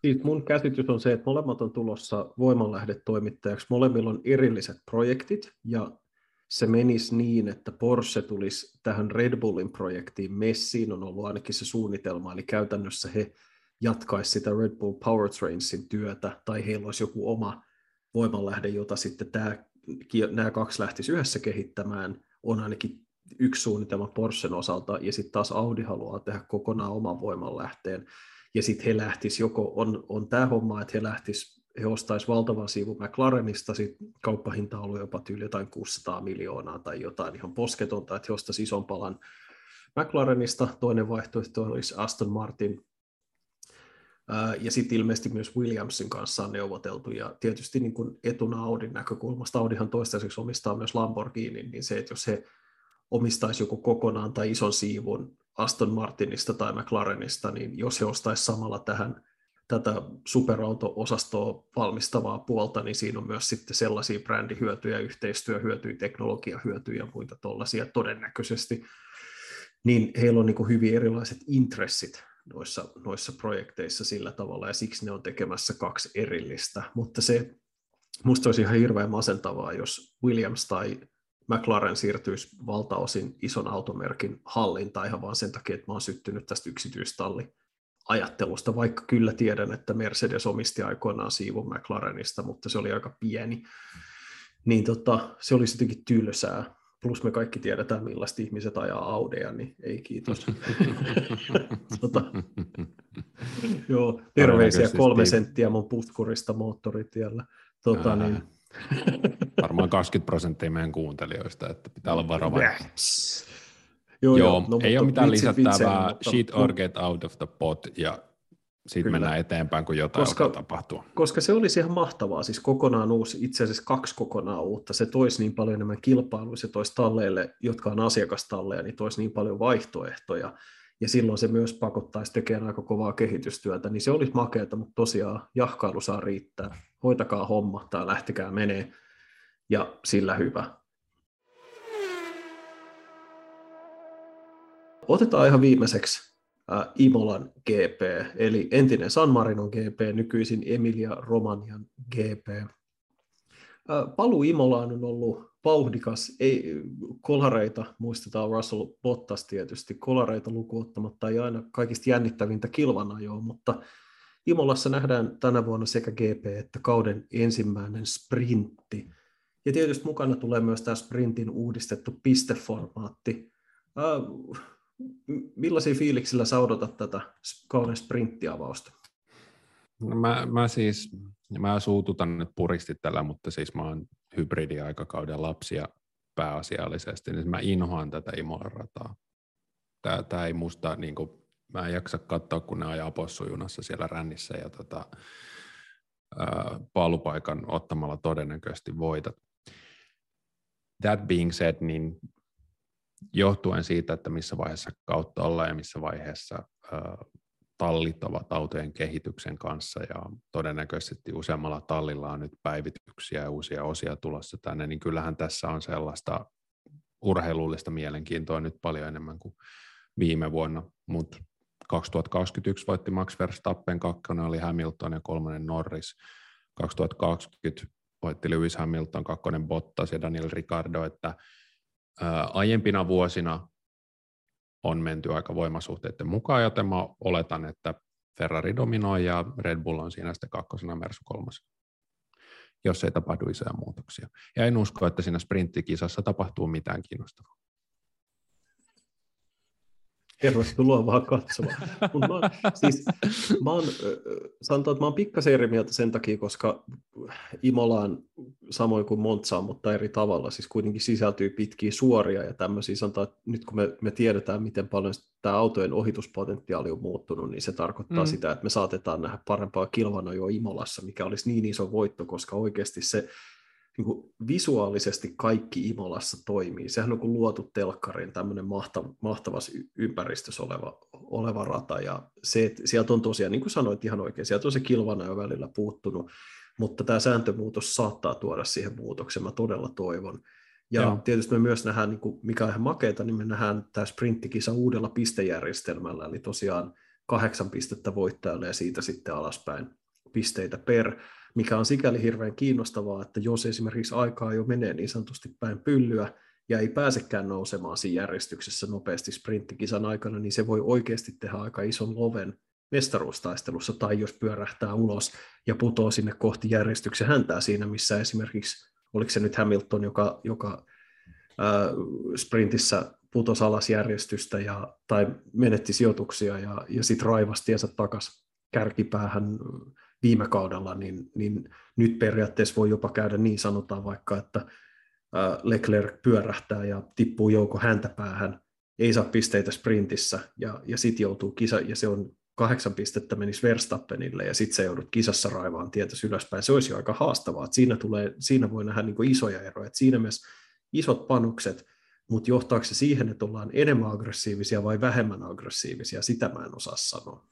Siis mun käsitys on se, että molemmat on tulossa voimanlähdetoimittajaksi, molemmilla on erilliset projektit, ja se menisi niin, että Porsche tulisi tähän Red Bullin projektiin messiin, on ollut ainakin se suunnitelma, eli käytännössä he jatkaisi sitä Red Bull Powertrainsin työtä, tai heillä olisi joku oma voimanlähde, jota sitten tämä, nämä kaksi lähtisi yhdessä kehittämään, on ainakin yksi suunnitelma Porschen osalta, ja sitten taas Audi haluaa tehdä kokonaan oman voimanlähteen, ja sitten he lähtis joko, on, on tämä homma, että he lähtis he ostaisivat valtavan siivun McLarenista, sit kauppahinta on ollut jopa tyyli jotain 600 miljoonaa tai jotain ihan posketonta, että he ostaisivat ison palan McLarenista, toinen vaihtoehto olisi Aston Martin, ja sitten ilmeisesti myös Williamsin kanssa on neuvoteltu, ja tietysti niin kun etuna Audin näkökulmasta, Audihan toistaiseksi omistaa myös Lamborghini, niin se, että jos he omistaisi joku kokonaan tai ison siivun Aston Martinista tai McLarenista, niin jos he ostaisi samalla tähän tätä superauto-osastoa valmistavaa puolta, niin siinä on myös sitten sellaisia brändihyötyjä, yhteistyöhyötyjä, teknologiahyötyjä ja muita tuollaisia todennäköisesti. Niin heillä on niin hyvin erilaiset intressit noissa, noissa projekteissa sillä tavalla, ja siksi ne on tekemässä kaksi erillistä. Mutta se musta olisi ihan hirveän masentavaa, jos Williams tai McLaren siirtyisi valtaosin ison automerkin hallintaan ihan vaan sen takia, että mä oon syttynyt tästä yksityistalli ajattelusta, vaikka kyllä tiedän, että Mercedes omisti aikoinaan siivun McLarenista, mutta se oli aika pieni. Niin tota, se oli jotenkin tylsää. Plus me kaikki tiedetään, millaista ihmiset ajaa Audeja, niin ei kiitos. tota, joo, terveisiä kolme senttiä mun puskurista moottoritiellä. Tota, niin. Varmaan 20 prosenttia meidän kuuntelijoista, että pitää olla varovainen. Joo, joo, joo no, ei ole mitään lisättävää, mutta, shit or get out of the pot, ja sitten mennään eteenpäin, kun jotain koska, alkaa tapahtua. Koska se olisi ihan mahtavaa, siis kokonaan uusi, itse asiassa kaksi kokonaan uutta, se toisi niin paljon enemmän kilpailua, se toisi talleille, jotka on asiakastalleja, niin toisi niin paljon vaihtoehtoja, ja silloin se myös pakottaisi tekemään aika kovaa kehitystyötä, niin se olisi makeata, mutta tosiaan jahkailu saa riittää, hoitakaa homma tai lähtekää menee, ja sillä hyvä. Otetaan ihan viimeiseksi äh, Imolan GP, eli entinen San Marinon GP, nykyisin Emilia Romanian GP. Äh, paluu Imolaan on ollut vauhdikas, ei kolareita, muistetaan Russell Bottas tietysti, kolareita lukuottamatta ei aina kaikista jännittävintä kilvanajoa, mutta Imolassa nähdään tänä vuonna sekä GP että kauden ensimmäinen sprintti. Ja tietysti mukana tulee myös tämä sprintin uudistettu pisteformaatti. Äh, millaisia fiiliksillä sä odotat tätä kauden sprinttiavausta? No mä, mä siis, mä suututan nyt puristi tällä, mutta siis mä oon hybridiaikakauden lapsia pääasiallisesti, niin mä inhoan tätä Imolan rataa. Tää, tää ei musta, niin kuin, mä en jaksa katsoa, kun ne ajaa possujunassa siellä rännissä ja tota, ää, palupaikan ottamalla todennäköisesti voitat. That being said, niin johtuen siitä, että missä vaiheessa kautta ollaan ja missä vaiheessa tallit ovat autojen kehityksen kanssa ja todennäköisesti useammalla tallilla on nyt päivityksiä ja uusia osia tulossa tänne, niin kyllähän tässä on sellaista urheilullista mielenkiintoa nyt paljon enemmän kuin viime vuonna, mutta 2021 voitti Max Verstappen, kakkonen oli Hamilton ja kolmonen Norris. 2020 voitti Lewis Hamilton, kakkonen Bottas ja Daniel Ricardo, että aiempina vuosina on menty aika voimasuhteiden mukaan, joten mä oletan, että Ferrari dominoi ja Red Bull on siinä sitten kakkosena, Mersu kolmas, jos ei tapahdu isoja muutoksia. Ja en usko, että siinä sprinttikisassa tapahtuu mitään kiinnostavaa. Tervetuloa vaan katsomaan. mä, siis, mä oon, sanotaan, että mä oon pikkasen eri mieltä sen takia, koska Imolaan samoin kuin Montsaan, mutta eri tavalla, siis kuitenkin sisältyy pitkiä suoria ja tämmöisiä, sanotaan, että nyt kun me, me tiedetään, miten paljon tämä autojen ohituspotentiaali on muuttunut, niin se tarkoittaa mm. sitä, että me saatetaan nähdä parempaa kilvana jo Imolassa, mikä olisi niin iso voitto, koska oikeasti se niin kuin visuaalisesti kaikki Imolassa toimii. Sehän on kuin luotu telkkariin tämmöinen mahtav, mahtavassa ympäristössä oleva, oleva rata, ja se, että sieltä on tosiaan, niin kuin sanoit ihan oikein, sieltä on se kilvana jo välillä puuttunut, mutta tämä sääntömuutos saattaa tuoda siihen muutoksen, mä todella toivon. Ja Joo. tietysti me myös nähdään, niin kuin mikä on ihan makeeta, niin me nähdään tämä sprinttikisa uudella pistejärjestelmällä, eli tosiaan kahdeksan pistettä voittajalle ja siitä sitten alaspäin pisteitä per mikä on sikäli hirveän kiinnostavaa, että jos esimerkiksi aikaa jo menee niin sanotusti päin pyllyä, ja ei pääsekään nousemaan siinä järjestyksessä nopeasti sprinttikisan aikana, niin se voi oikeasti tehdä aika ison loven mestaruustaistelussa, tai jos pyörähtää ulos ja putoo sinne kohti järjestyksen häntää siinä, missä esimerkiksi, oliko se nyt Hamilton, joka, joka ää, sprintissä putosi alas järjestystä ja, tai menetti sijoituksia ja, ja sitten raivasti tiensä takaisin kärkipäähän viime kaudella, niin, niin nyt periaatteessa voi jopa käydä niin, sanotaan vaikka, että Leclerc pyörähtää ja tippuu jouko häntä päähän, ei saa pisteitä sprintissä ja, ja sitten joutuu kisa, ja se on kahdeksan pistettä menisi Verstappenille ja sitten se joudut kisassa raivaan tietysti ylöspäin. Se olisi jo aika haastavaa. Että siinä, tulee, siinä voi nähdä niin isoja eroja. Että siinä mielessä isot panokset, mutta johtaako se siihen, että ollaan enemmän aggressiivisia vai vähemmän aggressiivisia, sitä mä en osaa sanoa.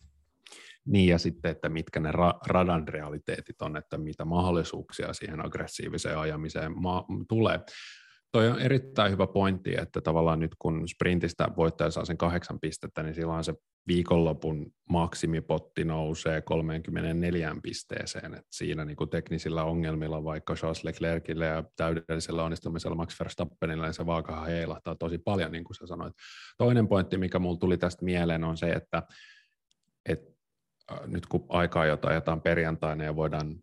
Niin ja sitten, että mitkä ne ra- radan realiteetit on, että mitä mahdollisuuksia siihen aggressiiviseen ajamiseen ma- tulee. Toi on erittäin hyvä pointti, että tavallaan nyt kun sprintistä voittaja saa sen kahdeksan pistettä, niin silloin se viikonlopun maksimipotti nousee 34 pisteeseen. Et siinä niin teknisillä ongelmilla, vaikka Charles Leclercille ja täydellisellä onnistumisella Max Verstappenille, niin se vaaka heilahtaa tosi paljon, niin kuin sä sanoit. Toinen pointti, mikä mulla tuli tästä mieleen, on se, että, että nyt kun aikaa jota ajetaan perjantaina ja voidaan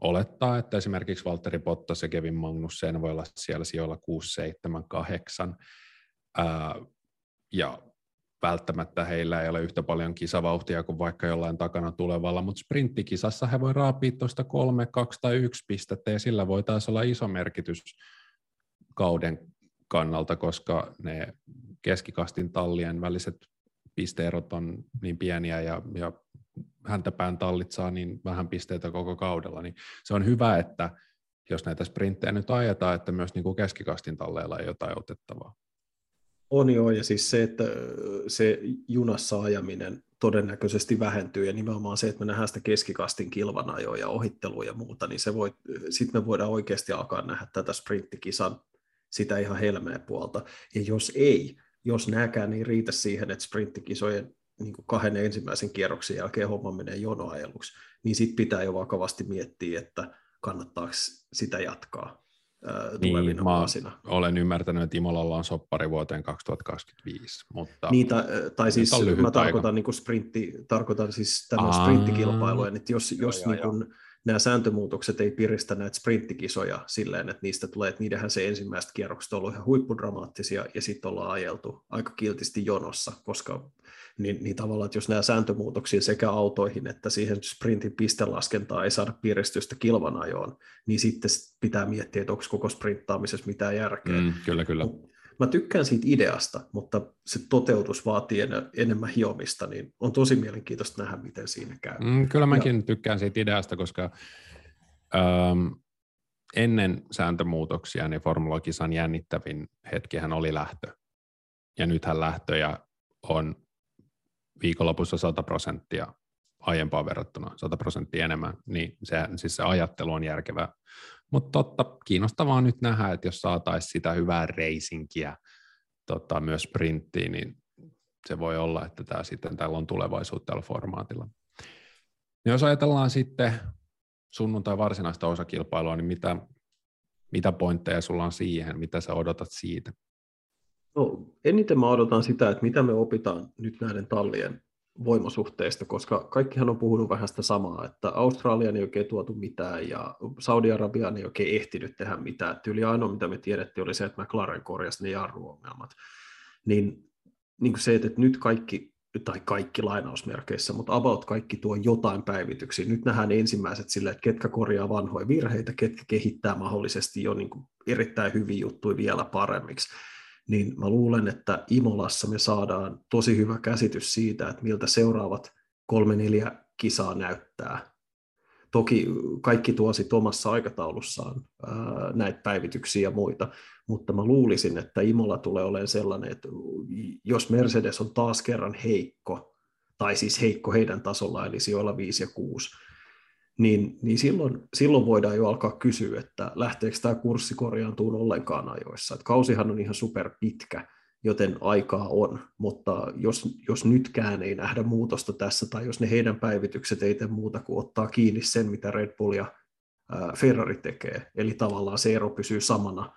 olettaa, että esimerkiksi Valtteri Bottas ja Kevin Magnussen voi olla siellä sijoilla 6, 7, 8, ää, ja välttämättä heillä ei ole yhtä paljon kisavauhtia kuin vaikka jollain takana tulevalla, mutta sprinttikisassa he voi raapia tuosta 3, 2 tai 1 pistettä, ja sillä voi taas olla iso merkitys kauden kannalta, koska ne keskikastin tallien väliset pisteerot on niin pieniä ja, ja häntäpään tallit saa niin vähän pisteitä koko kaudella, niin se on hyvä, että jos näitä sprinttejä nyt ajetaan, että myös niin kuin keskikastin talleilla ei jotain otettavaa. On joo, ja siis se, että se junassa ajaminen todennäköisesti vähentyy, ja nimenomaan se, että me nähdään sitä keskikastin kilvanajoa ja ohittelua ja muuta, niin se voi, sitten me voidaan oikeasti alkaa nähdä tätä sprinttikisan sitä ihan helmeä puolta. Ja jos ei, jos näkään niin riitä siihen, että sprinttikisojen niin kuin kahden ensimmäisen kierroksen jälkeen homma menee jonoajeluksi, niin sitten pitää jo vakavasti miettiä, että kannattaako sitä jatkaa tulevina niin, vuosina. Olen ymmärtänyt, että Imolalla on soppari vuoteen 2025. Mutta Niitä, tai siis mä tarkoitan, niin kuin sprintti, tarkoitan siis tämän sprinttikilpailujen, että jos, joo, jos joo, niin kuin, nämä sääntömuutokset ei piristä näitä sprinttikisoja silleen, että niistä tulee, että niidenhän se ensimmäistä kierrokset on ollut ihan huippudramaattisia, ja sitten ollaan ajeltu aika kiltisti jonossa, koska niin, niin tavallaan, että jos nämä sääntömuutoksia sekä autoihin että siihen sprintin pistelaskentaa ei saada piristystä kilvanajoon, niin sitten pitää miettiä, että onko koko sprinttaamisessa mitään järkeä. Mm, kyllä, kyllä. Mä tykkään siitä ideasta, mutta se toteutus vaatii en, enemmän hiomista, niin on tosi mielenkiintoista nähdä, miten siinä käy. Mm, kyllä mäkin ja... tykkään siitä ideasta, koska ähm, ennen sääntömuutoksia niin Formula-kisan jännittävin hetkihän oli lähtö. Ja nythän lähtöjä on viikonlopussa 100 prosenttia aiempaan verrattuna, 100 prosenttia enemmän, niin se, siis se ajattelu on järkevää. Mutta totta, kiinnostavaa nyt nähdä, että jos saataisiin sitä hyvää reisinkiä tota, myös sprinttiin, niin se voi olla, että tämä sitten täällä on tulevaisuutta tällä formaatilla. Ja jos ajatellaan sitten sunnuntai varsinaista osakilpailua, niin mitä, mitä pointteja sulla on siihen, mitä sä odotat siitä? No, eniten mä odotan sitä, että mitä me opitaan nyt näiden tallien voimasuhteista, koska kaikkihan on puhunut vähän sitä samaa, että Australian ei oikein tuotu mitään ja Saudi-Arabiaan ei oikein ehtinyt tehdä mitään. Tyyli ainoa, mitä me tiedettiin, oli se, että McLaren korjasi ne jarruongelmat. Niin, niin kuin se, että nyt kaikki, tai kaikki lainausmerkeissä, mutta about kaikki tuo jotain päivityksiä. Nyt nähdään ensimmäiset sille, että ketkä korjaa vanhoja virheitä, ketkä kehittää mahdollisesti jo niin kuin erittäin hyviä juttuja vielä paremmiksi niin mä luulen, että Imolassa me saadaan tosi hyvä käsitys siitä, että miltä seuraavat kolme neljä kisaa näyttää. Toki kaikki tuo sitten omassa aikataulussaan ää, näitä päivityksiä ja muita, mutta mä luulisin, että Imola tulee olemaan sellainen, että jos Mercedes on taas kerran heikko, tai siis heikko heidän tasolla, eli sijoilla 5 ja 6, niin, niin silloin, silloin voidaan jo alkaa kysyä, että lähteekö tämä kurssi korjaantuun ollenkaan ajoissa. Et kausihan on ihan super pitkä, joten aikaa on, mutta jos, jos nytkään ei nähdä muutosta tässä, tai jos ne heidän päivitykset ei tee muuta kuin ottaa kiinni sen, mitä Red Bull ja Ferrari tekee, eli tavallaan se ero pysyy samana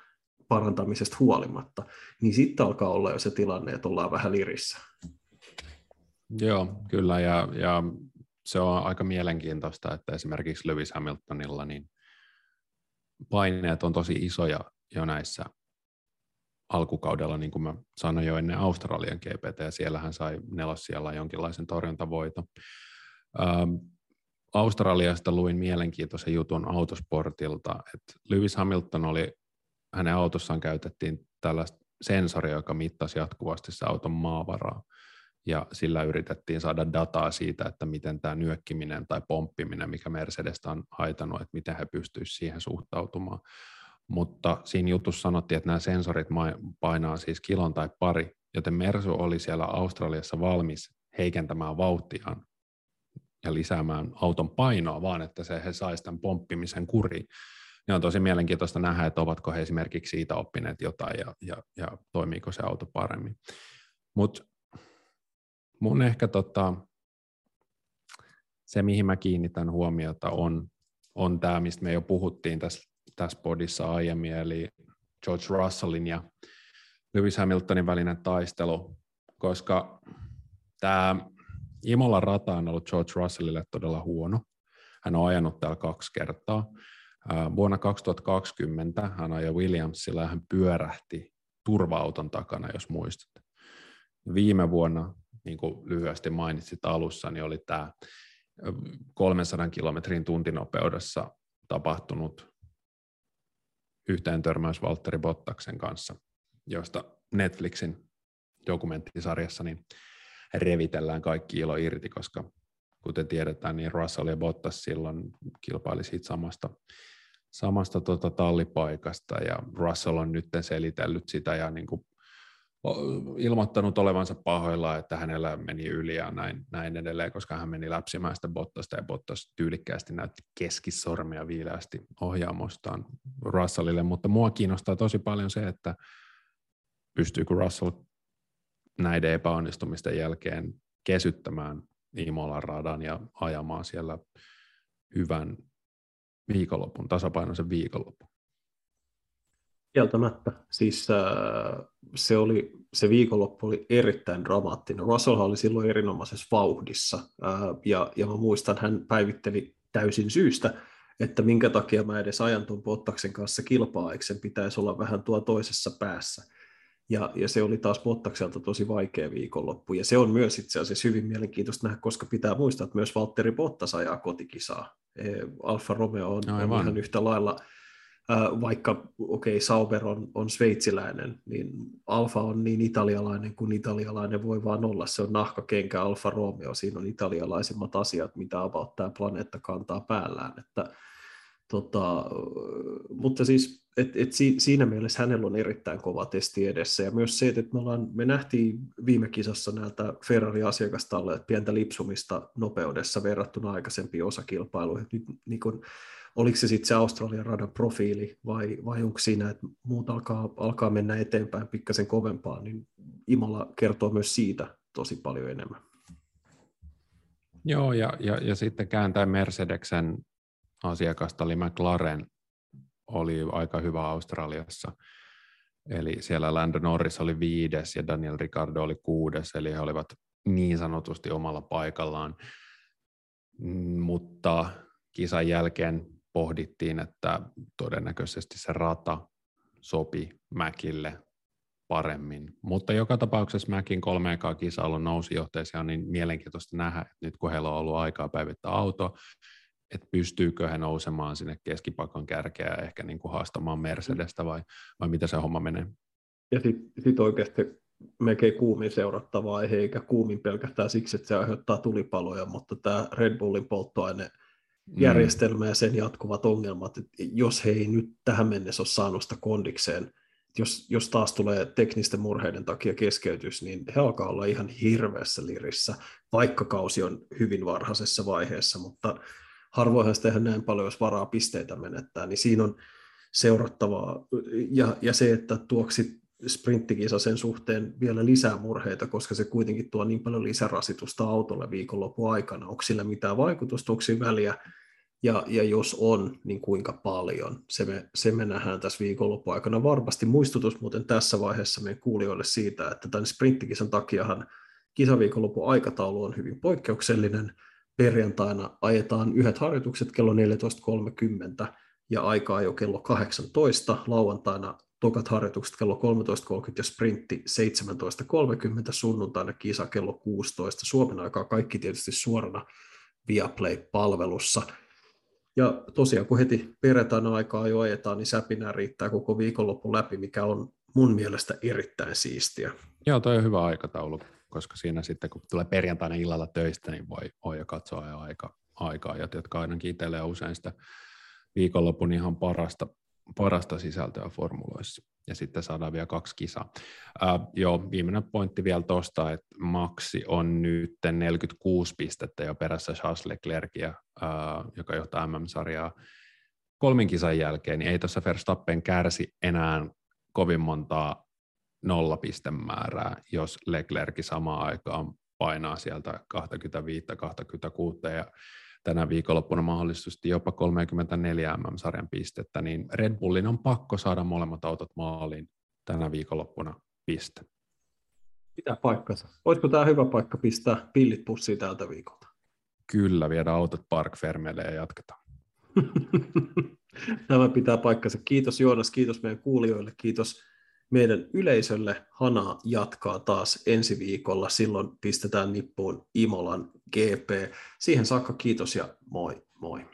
parantamisesta huolimatta, niin sitten alkaa olla jo se tilanne, että ollaan vähän lirissä. Joo, kyllä, ja, ja se on aika mielenkiintoista, että esimerkiksi Lewis Hamiltonilla niin paineet on tosi isoja jo näissä alkukaudella, niin kuin mä sanoin jo ennen Australian GPT, ja siellä hän sai nelossijalla jonkinlaisen torjuntavoiton. Ähm, Australiasta luin mielenkiintoisen jutun autosportilta, että Lewis Hamilton oli, hänen autossaan käytettiin tällaista sensoria, joka mittasi jatkuvasti se auton maavaraa, ja sillä yritettiin saada dataa siitä, että miten tämä nyökkiminen tai pomppiminen, mikä Mercedestä on haitannut, että miten he pystyisivät siihen suhtautumaan mutta siinä jutussa sanottiin, että nämä sensorit painaa siis kilon tai pari, joten Mersu oli siellä Australiassa valmis heikentämään vauhtiaan ja lisäämään auton painoa, vaan että se he saisi tämän pomppimisen kuriin. Ja on tosi mielenkiintoista nähdä, että ovatko he esimerkiksi siitä oppineet jotain ja, ja, ja toimiiko se auto paremmin. Mutta mun ehkä tota, se, mihin mä kiinnitän huomiota, on, on tämä, mistä me jo puhuttiin tässä tässä podissa aiemmin, eli George Russellin ja Lewis Hamiltonin välinen taistelu, koska tämä Imola rata on ollut George Russellille todella huono. Hän on ajanut täällä kaksi kertaa. Vuonna 2020 hän ajoi Williamsilla ja hän pyörähti turva-auton takana, jos muistat. Viime vuonna, niin kuin lyhyesti mainitsit alussa, niin oli tämä 300 kilometrin tuntinopeudessa tapahtunut yhteen törmäys Valtteri Bottaksen kanssa, josta Netflixin dokumenttisarjassa niin revitellään kaikki ilo irti, koska kuten tiedetään, niin Russell ja Bottas silloin kilpaili siitä samasta, samasta tota tallipaikasta, ja Russell on nyt selitellyt sitä ja niin kuin ilmoittanut olevansa pahoilla, että hänellä meni yli ja näin, näin edelleen, koska hän meni läpsimään sitä Bottasta ja Bottas tyylikkäästi näytti keskisormia viileästi ohjaamostaan Russellille, mutta mua kiinnostaa tosi paljon se, että pystyykö Russell näiden epäonnistumisten jälkeen kesyttämään Imolan radan ja ajamaan siellä hyvän viikonlopun, tasapainoisen viikonlopun. Kieltämättä. Siis äh, se, oli, se viikonloppu oli erittäin dramaattinen. Russell oli silloin erinomaisessa vauhdissa, äh, ja, ja mä muistan, hän päivitteli täysin syystä, että minkä takia mä edes ajan tuon Bottaksen kanssa kilpaa, eikö sen pitäisi olla vähän tuo toisessa päässä. Ja, ja se oli taas Bottakselta tosi vaikea viikonloppu, ja se on myös itse asiassa hyvin mielenkiintoista nähdä, koska pitää muistaa, että myös Valtteri Bottas ajaa kotikisaa. Alfa Romeo on, on ihan yhtä lailla vaikka okei, okay, Sauber on, on sveitsiläinen, niin Alfa on niin italialainen kuin italialainen voi vaan olla. Se on nahkakenkä Alfa Romeo, siinä on italialaisimmat asiat, mitä about tämä planeetta kantaa päällään. Että, tota, mutta siis et, et siinä mielessä hänellä on erittäin kova testi edessä, ja myös se, että me, ollaan, me nähtiin viime kisassa näiltä Ferrari-asiakastalle pientä lipsumista nopeudessa verrattuna aikaisempiin osakilpailuihin. Nyt niin kun, oliko se sitten se Australian radan profiili vai, vai onko siinä, että muut alkaa, alkaa mennä eteenpäin pikkasen kovempaa, niin Imola kertoo myös siitä tosi paljon enemmän. Joo, ja, ja, ja sitten kääntää Mercedeksen asiakasta, eli McLaren, oli aika hyvä Australiassa. Eli siellä Lando Norris oli viides ja Daniel Ricardo oli kuudes, eli he olivat niin sanotusti omalla paikallaan. Mm, mutta kisan jälkeen pohdittiin, että todennäköisesti se rata sopi Mäkille paremmin. Mutta joka tapauksessa Mäkin kolme ekaa kisalla nousi johteeseen, on niin mielenkiintoista nähdä, että nyt kun heillä on ollut aikaa päivittää auto, että pystyykö he nousemaan sinne keskipakon kärkeä ja ehkä niin kuin haastamaan Mercedestä vai, vai mitä se homma menee? Ja sitten sit oikeasti melkein kuumin seurattavaa, eikä kuumin pelkästään siksi, että se aiheuttaa tulipaloja, mutta tämä Red Bullin polttoaine. Järjestelmä ja sen jatkuvat ongelmat, että jos he ei nyt tähän mennessä ole saanut sitä kondikseen, jos, jos taas tulee teknisten murheiden takia keskeytys, niin he alkaa olla ihan hirveässä lirissä, vaikka kausi on hyvin varhaisessa vaiheessa, mutta harvoinhan sitä näin paljon, jos varaa pisteitä menettää, niin siinä on seurattavaa. Ja, ja se, että tuoksi sprinttikisa sen suhteen vielä lisää murheita, koska se kuitenkin tuo niin paljon lisärasitusta autolle viikonlopun aikana. Onko sillä mitään vaikutusta, onko väliä? Ja, ja jos on, niin kuinka paljon? Se me, se me nähdään tässä viikonlopun aikana. Varmasti muistutus muuten tässä vaiheessa meidän kuulijoille siitä, että tämän sprinttikisan takiahan kisaviikonlopun aikataulu on hyvin poikkeuksellinen. Perjantaina ajetaan yhdet harjoitukset kello 14.30 ja aikaa jo kello 18. Lauantaina tokat harjoitukset kello 13.30 ja sprintti 17.30, sunnuntaina kisa kello 16. Suomen aikaa kaikki tietysti suorana Viaplay-palvelussa. Ja tosiaan kun heti perjantaina aikaa jo ajetaan, niin säpinää riittää koko viikonloppu läpi, mikä on mun mielestä erittäin siistiä. Joo, toi on hyvä aikataulu, koska siinä sitten kun tulee perjantaina illalla töistä, niin voi, voi jo katsoa jo aika, aikaa, jotka ainakin itselle usein sitä viikonlopun ihan parasta, parasta sisältöä formuloissa. Ja sitten saadaan vielä kaksi kisaa. Äh, joo, viimeinen pointti vielä tuosta, että Maxi on nyt 46 pistettä jo perässä Charles Leclercia, äh, joka johtaa MM-sarjaa kolmin kisan jälkeen, niin ei tuossa Verstappen kärsi enää kovin montaa nollapistemäärää, jos Leclerc samaan aikaan painaa sieltä 25-26 ja tänä viikonloppuna mahdollisesti jopa 34 MM-sarjan pistettä, niin Red Bullin on pakko saada molemmat autot maaliin tänä viikonloppuna piste. Pitää paikkansa. Olisiko tämä hyvä paikka pistää pillit pussiin tältä viikolta? Kyllä, viedä autot Park Fermelle ja jatketaan. Tämä pitää paikkansa. Kiitos Joonas, kiitos meidän kuulijoille, kiitos meidän yleisölle. Hana jatkaa taas ensi viikolla. Silloin pistetään nippuun Imolan GP. Siihen saakka kiitos ja moi moi.